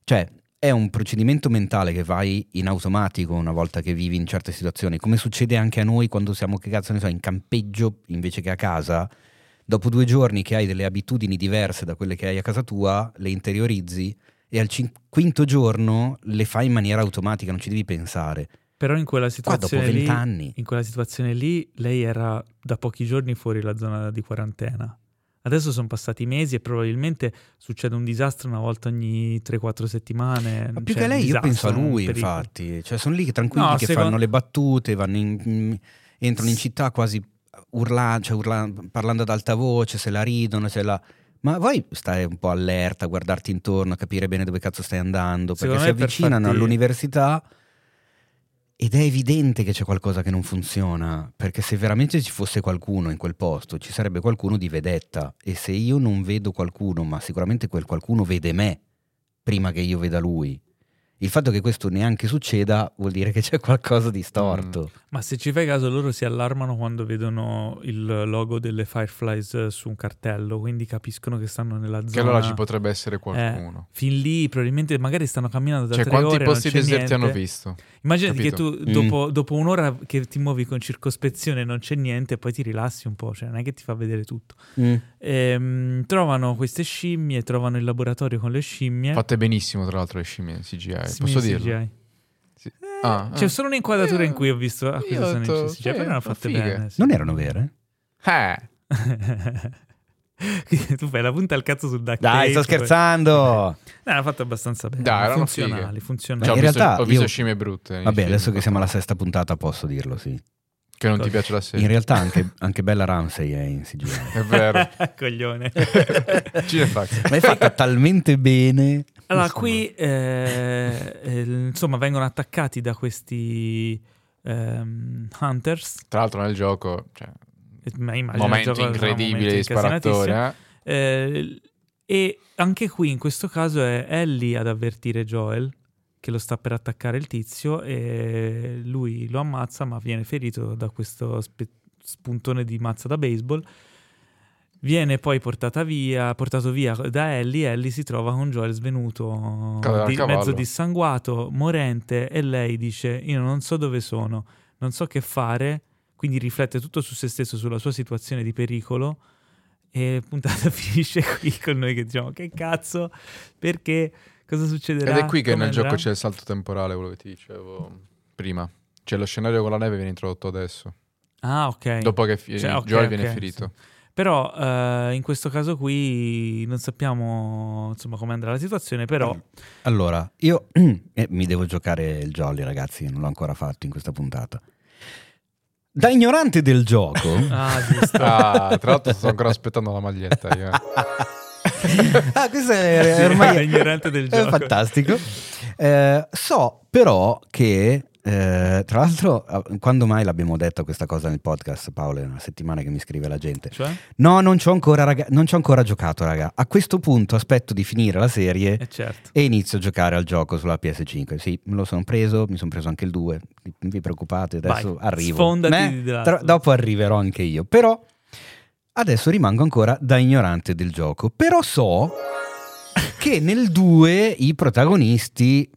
Cioè, è un procedimento mentale che vai in automatico una volta che vivi in certe situazioni, come succede anche a noi quando siamo, che cazzo ne so, in campeggio invece che a casa. Dopo due giorni che hai delle abitudini diverse da quelle che hai a casa tua, le interiorizzi e al cin- quinto giorno le fai in maniera automatica, non ci devi pensare. Però in quella Qua dopo situazione lì... vent'anni. In quella situazione lì lei era da pochi giorni fuori la zona di quarantena. Adesso sono passati mesi e probabilmente succede un disastro una volta ogni 3-4 settimane. Ma più Cioè, che lei, io penso a lui, infatti. Cioè, sono lì tranquilli No, che secondo- fanno le battute, vanno in- entrano in città quasi urlando, cioè urla- parlando ad alta voce, se la ridono, se la... Ma poi stai un po' allerta, guardarti intorno, capire bene dove cazzo stai andando, perché Secondo si me per avvicinano farti- all'università ed è evidente che c'è qualcosa che non funziona, perché se veramente ci fosse qualcuno in quel posto, ci sarebbe qualcuno di vedetta e se io non vedo qualcuno, ma sicuramente quel qualcuno vede me prima che io veda lui. Il fatto che questo neanche succeda vuol dire che c'è qualcosa di storto. Ma se ci fai caso, loro si allarmano quando vedono il logo delle Fireflies eh, su un cartello, quindi capiscono che stanno nella zona. Che allora ci potrebbe essere qualcuno. Eh, fin lì, probabilmente, magari stanno camminando da cioè, tre quanti ore, non posti c'è deserti hanno niente. visto? Immaginati Capito? che tu Mm. dopo, dopo un'ora che ti muovi con circospezione non c'è niente, poi ti rilassi un po', cioè non è che ti fa vedere tutto. Mm. Ehm, trovano queste scimmie, trovano il laboratorio con le scimmie. Fatte benissimo, tra l'altro, le scimmie CGI. Posso CGI. dirlo? Sì. Eh, Ah, C'è ah. solo un'inquadratura in cui ho visto ah, queste sono in detto, CGI, sì, però erano fatte fighe. bene. sì. Non erano vere? Eh, tu fai la punta al cazzo sul duct Dai, sto tape, poi- scherzando! No, fatto abbastanza bene. Dai, erano funzionali, funzionali. Cioè, ho, in visto, realtà ho visto io- scimmie brutte. Vabbè, adesso che siamo alla sesta puntata posso dirlo, sì. Che non ti Cosa? piace la serie. In realtà anche, anche Bella Ramsey è in CGI. È vero. Coglione. Cinefax. Ma è fatta talmente bene. Allora, Insomma. qui eh, eh, insomma vengono attaccati da questi ehm, hunters. Tra l'altro nel gioco, cioè, ma momento gioco incredibile di sparatori. incasinatissimo. eh. Eh, e anche qui in questo caso è Ellie ad avvertire Joel che lo sta per attaccare il tizio e lui lo ammazza ma viene ferito da questo spe- spuntone di mazza da baseball. Viene poi portata via, portato via da Ellie. Ellie si trova con Joel svenuto, di- mezzo dissanguato, morente. E lei dice: Io non so dove sono, non so che fare. Quindi riflette tutto su se stesso, sulla sua situazione di pericolo. E puntata finisce qui con noi che diciamo: Che cazzo? Perché? Cosa succederà? Ed è qui che nel gioco andrà?" c'è il salto temporale, quello che ti dicevo prima. Cioè lo scenario con la neve viene introdotto adesso. Ah, ok. Dopo che fi- Cioè, ok, Joel ok, viene ferito. sì. Però eh, in questo caso qui non sappiamo insomma come andrà la situazione, però Allora, io eh, mi devo giocare il Jolly, ragazzi, non l'ho ancora fatto in questa puntata. Da ignorante del gioco, ah, giusto. Ah, tra l'altro sto ancora aspettando la maglietta. Io. ah, questo è, Sì, è ormai da ignorante del è gioco. fantastico. Eh, so però che, eh, tra l'altro, eh, quando mai l'abbiamo detto questa cosa nel podcast, Paolo? È una settimana che mi scrive la gente. Cioè? No, non ci ho ancora, raga- ancora giocato, raga. A questo punto aspetto di finire la serie Eh certo. e inizio a giocare al gioco sulla PS5. Sì, me lo sono preso, mi sono preso anche il 2. Non vi preoccupate, adesso Vai, arrivo. Eh, là. tra- dopo arriverò anche io. Però adesso rimango ancora da ignorante del gioco. Però so che nel 2 i protagonisti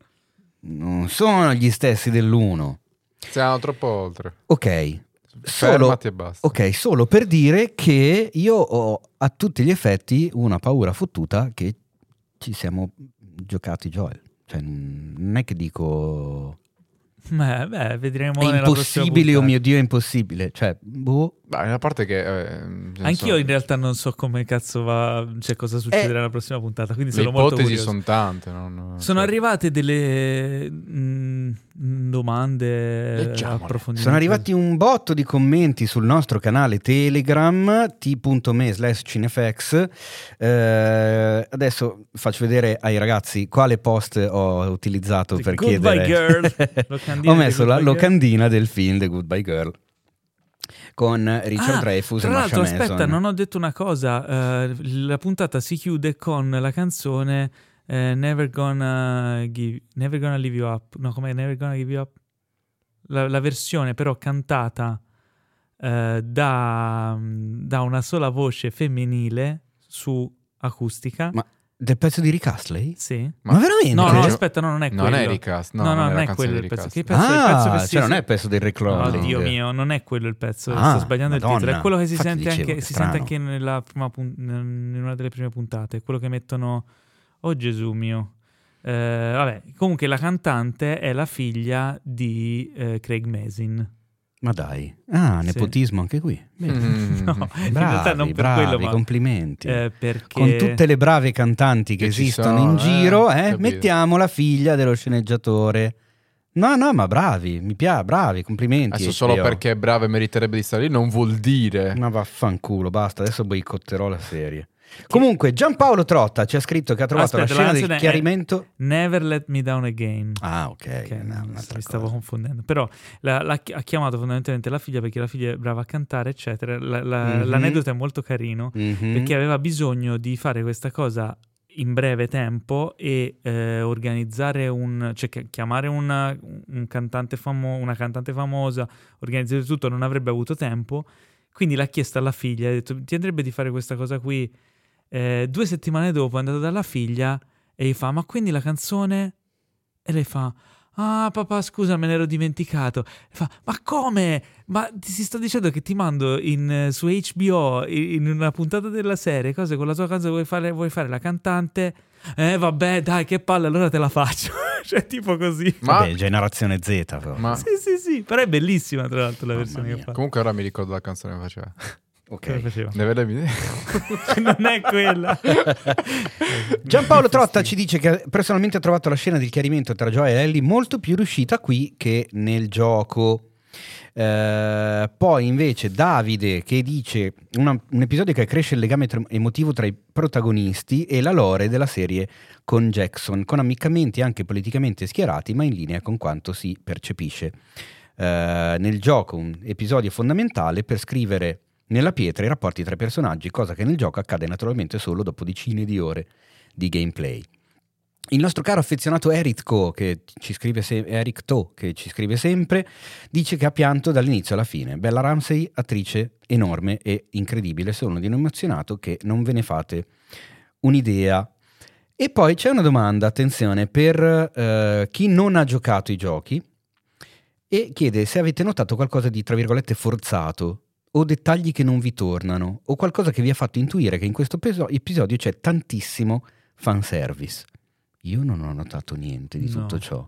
non sono gli stessi dell'1. Siamo troppo oltre. Ok, solo, e ok, solo per dire che io ho a tutti gli effetti una paura fottuta che ci siamo giocati Joel. Cioè, non è che dico Beh, beh, vedremo è impossibile, oh mio Dio, è impossibile. Cioè, boh. Beh, a parte che... eh, Anch'io in realtà non so come cazzo va, cioè cosa succederà Eh, nella prossima puntata, quindi Le sono molto ipotesi curioso. sono tante. non- Sono cioè, arrivate delle mm, domande, Leggiamole. approfondimenti. Sono arrivati un botto di commenti sul nostro canale Telegram t.me slash cinefx. Eh, adesso faccio vedere ai ragazzi quale post ho utilizzato The per Goodbye chiedere. Girl. Ho messo la Girl. locandina del film The Goodbye Girl con Richard Ah, Dreyfus Tra l'altro, aspetta, Mason. non ho detto una cosa. eh, la puntata si chiude con la canzone eh, Never Gonna Give Never Gonna Leave You Up. No, com'è? Never Gonna Give You Up? La, la versione però cantata eh, da, da una sola voce femminile su acustica. Ma del pezzo di Rick Astley? sì. Ma, veramente? No, no, Cioè, aspetta, no, non è quello. Non è recast, no, no, non no, è non la è quello il pezzo. Che pezzo, il Ah, pezzo che si cioè non è il pezzo del Rick No, Rolling. Dio mio, non è quello il pezzo, Ah, sto sbagliando il Madonna. titolo. È quello che si Infatti sente dicevo, anche, che si sente anche nella prima pun- in una delle prime puntate. È quello che mettono. Oh Gesù mio. Eh, vabbè, comunque la cantante è la figlia di eh, Craig Mason. Ma dai. Ah, Sì. nepotismo anche qui. Mm. No, in Bravi, realtà non per bravi, quello, ma complimenti. eh, perché Con tutte le brave cantanti che, Che esistono sono, in eh, giro, eh, mettiamo la figlia dello sceneggiatore. No, no, ma bravi, mi piace, bravi, complimenti. Adesso solo perché è brava e meriterebbe di stare lì non vuol dire. Ma vaffanculo, basta, adesso boicotterò la serie. Comunque, Giampaolo Trotta ci ha scritto che ha trovato Aspetta, la scena del chiarimento. Never Let Me Down Again. Ah, ok. No, mi stavo confondendo. Però la- la ha chiamato fondamentalmente la figlia perché la figlia è brava a cantare, eccetera. La- Mhm. L'aneddoto è molto carino Mhm. perché aveva bisogno di fare questa cosa in breve tempo e eh, organizzare un cioè chi- chiamare una, un cantante famo- una cantante famosa, organizzare tutto, non avrebbe avuto tempo. Quindi l'ha chiesto alla figlia, ha detto ti andrebbe di fare questa cosa qui. Eh, due settimane dopo è andato dalla figlia e gli fa ma quindi la canzone? E lei fa ah papà scusa me ne ero dimenticato. E fa ma come? Ma ti si sto dicendo che ti mando in, eh, su HBO in in una puntata della serie cose con la tua canzone vuoi fare, vuoi fare la cantante? Eh vabbè dai che palle allora te la faccio. cioè tipo così. Ma, Vabbè, generazione Z. però. ma- Sì sì sì, però è bellissima tra l'altro la Mamma versione mia. che fa. comunque ora mi ricordo la canzone che faceva. Ok. faceva? Deve darmi- non è quella. Giampaolo Trotta ci dice che personalmente ha trovato la scena del chiarimento tra Joy e Ellie molto più riuscita qui che nel gioco. Eh, poi invece Davide che dice una- un episodio che accresce il legame tra- emotivo tra i protagonisti e la lore della serie con Jackson, con ammiccamenti anche politicamente schierati, ma in linea con quanto si percepisce. Eh, nel gioco un episodio fondamentale per scrivere nella pietra i rapporti tra i personaggi, cosa che nel gioco accade naturalmente solo dopo decine di ore di gameplay. Il nostro caro affezionato Eric Co, che ci scrive se- Eric To, che ci scrive sempre, dice che ha pianto dall'inizio alla fine. Bella Ramsey, attrice enorme e incredibile, sono di un emozionato che non ve ne fate un'idea. E poi c'è una domanda, attenzione, per eh, chi non ha giocato i giochi e chiede se avete notato qualcosa di, tra virgolette, forzato o dettagli che non vi tornano o qualcosa che vi ha fatto intuire che in questo episodio c'è tantissimo fanservice. Io non ho notato niente di No. tutto ciò.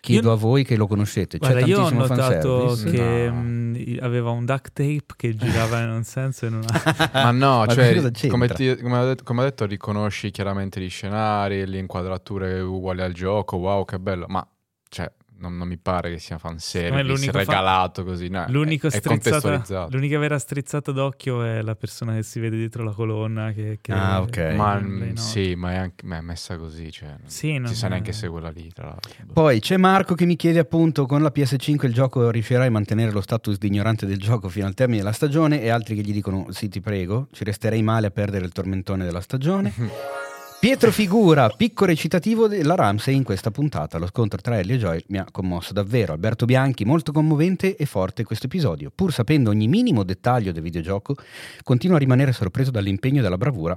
Chiedo Io- a voi che lo conoscete. C'è Guarda, io ho notato fanservice? che No. mh, aveva un duct tape che girava in un senso e in un altro. Ma no, Ma cioè, come, ti- come ho detto, come ho detto, riconosci chiaramente gli scenari, le inquadrature uguali al gioco, wow, che bello. Ma, cioè, non, non mi pare che sia fanservice, l'unico fa- regalato così. no, L'unico è, è l'unica vera strizzata d'occhio è la persona che si vede dietro la colonna. Che, che- Ah, ok. Ma lei mm, sì, ma è, anche, ma è messa così, cioè, non Sì, non si sa è- neanche se è quella lì, tra l'altro. Poi c'è Marco che mi chiede appunto con la PS5 il gioco riuscirà a mantenere lo status di ignorante del gioco fino al termine della stagione e altri che gli dicono sì ti prego, ci resterei male a perdere il tormentone della stagione. Pietro Figura, picco recitativo della Ramsey in questa puntata. Lo scontro tra Ellie e Joy mi ha commosso davvero. Alberto Bianchi, molto commovente e forte questo episodio. Pur sapendo ogni minimo dettaglio del videogioco, continuo a rimanere sorpreso dall'impegno e dalla bravura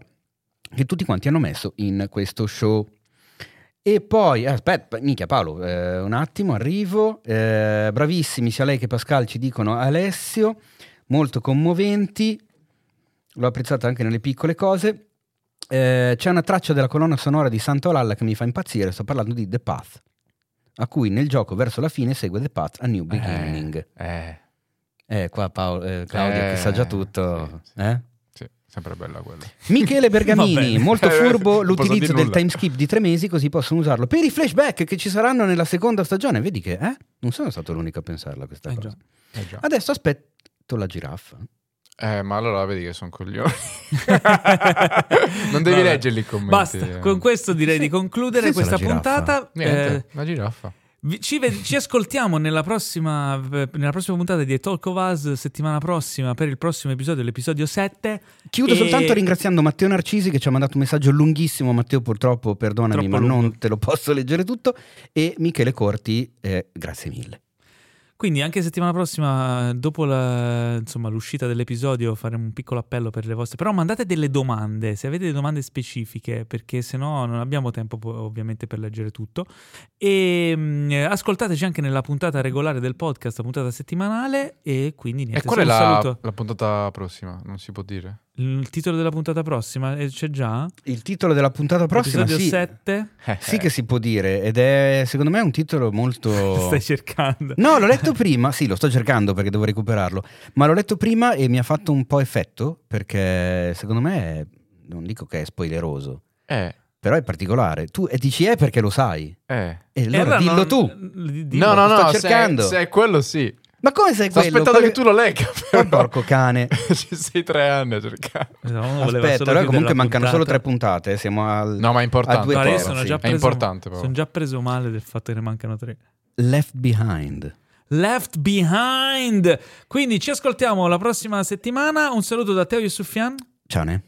che tutti quanti hanno messo in questo show. E poi, eh, aspetta, minchia Paolo, eh, un attimo, arrivo. Eh, bravissimi sia lei che Pascal ci dicono Alessio, molto commoventi, l'ho apprezzata anche nelle piccole cose. Eh, c'è una traccia della colonna sonora di Santa Olalla che mi fa impazzire, sto parlando di The Path, a cui nel gioco verso la fine segue The Path A New Beginning. Eh, Eh, qua Paolo, eh, Claudio che sa già tutto. sì, sì. eh? sì, sempre bella quella. Michele Bergamini, molto furbo l'utilizzo del time skip di tre mesi così possono usarlo per i flashback che ci saranno nella seconda stagione. Vedi che eh? non sono stato l'unico a pensarla questa Eh, cosa. Eh già. Adesso aspetto la giraffa. Eh, ma allora vedi che sono coglioni. non devi Vabbè. leggerli i commenti. Basta, con questo direi di concludere Senza questa puntata. Niente, Eh, la giraffa. ci, ved- ci ascoltiamo nella prossima, eh, nella prossima puntata di Talk of Us settimana prossima per il prossimo episodio, l'episodio 7. Chiudo E- soltanto ringraziando Matteo Narcisi che ci ha mandato un messaggio lunghissimo. Matteo, purtroppo, perdonami, Troppo ma lungo. non te lo posso leggere tutto. E Michele Corti, eh, grazie mille. Quindi anche settimana prossima, dopo la- insomma, l'uscita dell'episodio, faremo un piccolo appello per le vostre. Però mandate delle domande, se avete delle domande specifiche, perché se no non abbiamo tempo po- ovviamente per leggere tutto. E mm, ascoltateci anche nella puntata regolare del podcast, la puntata settimanale. E quindi niente, E qual è la, la puntata prossima? Non si può dire. Il titolo della puntata prossima eh, c'è già? Il titolo della puntata prossima Episodio sì, 7? sì che si può dire ed è secondo me un titolo molto... Stai cercando. No, l'ho letto prima, sì, lo sto cercando perché devo recuperarlo, ma l'ho letto prima e mi ha fatto un po' effetto perché secondo me, è, non dico che è spoileroso, Eh, però è particolare. Tu e dici è perché lo sai. eh. E allora allora dillo non- tu. dillo. No, no, sto no, cercando. Se, se è quello sì. Ma come sai Sto quello? aspettando Quello che tu lo legga. Ma Però. porco cane. Ci sei tre anni a cercare. No, Aspetta, solo allora comunque mancano solo puntata. tre puntate, eh, siamo al... No, ma è importante. a due Guarda, io terzi. sono già È preso, importante, però. sono già preso male del fatto che ne mancano tre. Left Behind. Left Behind. Quindi ci ascoltiamo la prossima settimana. Un saluto da Teo Yusufian, Ciao, ne?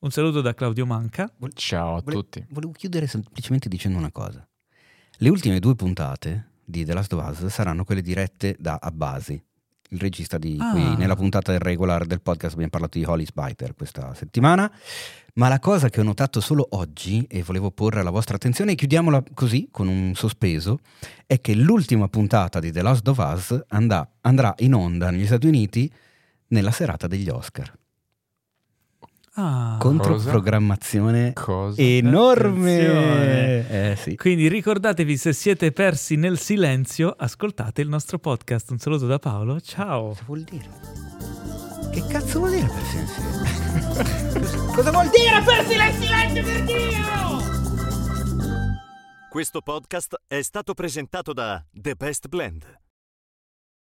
un saluto da Claudio Manca. Ciao a Vole- tutti. Volevo chiudere semplicemente dicendo una cosa. Le ultime due puntate di The Last of Us saranno quelle dirette da Abbasi, il regista di Ah. cui nella puntata regular del podcast abbiamo parlato di Holly Spiter questa settimana. Ma la cosa che ho notato solo oggi, e volevo porre alla vostra attenzione, e chiudiamola così, con un sospeso, è che l'ultima puntata di The Last of Us andà- andrà in onda negli Stati Uniti nella serata degli Oscar. Ah. Controprogrammazione Cosa? enorme. Eh sì. Quindi ricordatevi se siete persi nel silenzio, ascoltate il nostro podcast. Un saluto da Paolo. Ciao. Cosa vuol dire? Che cazzo vuol dire persi nel silenzio? Cosa vuol dire persi nel silenzio per Dio? Questo podcast è stato presentato da The Best Blend,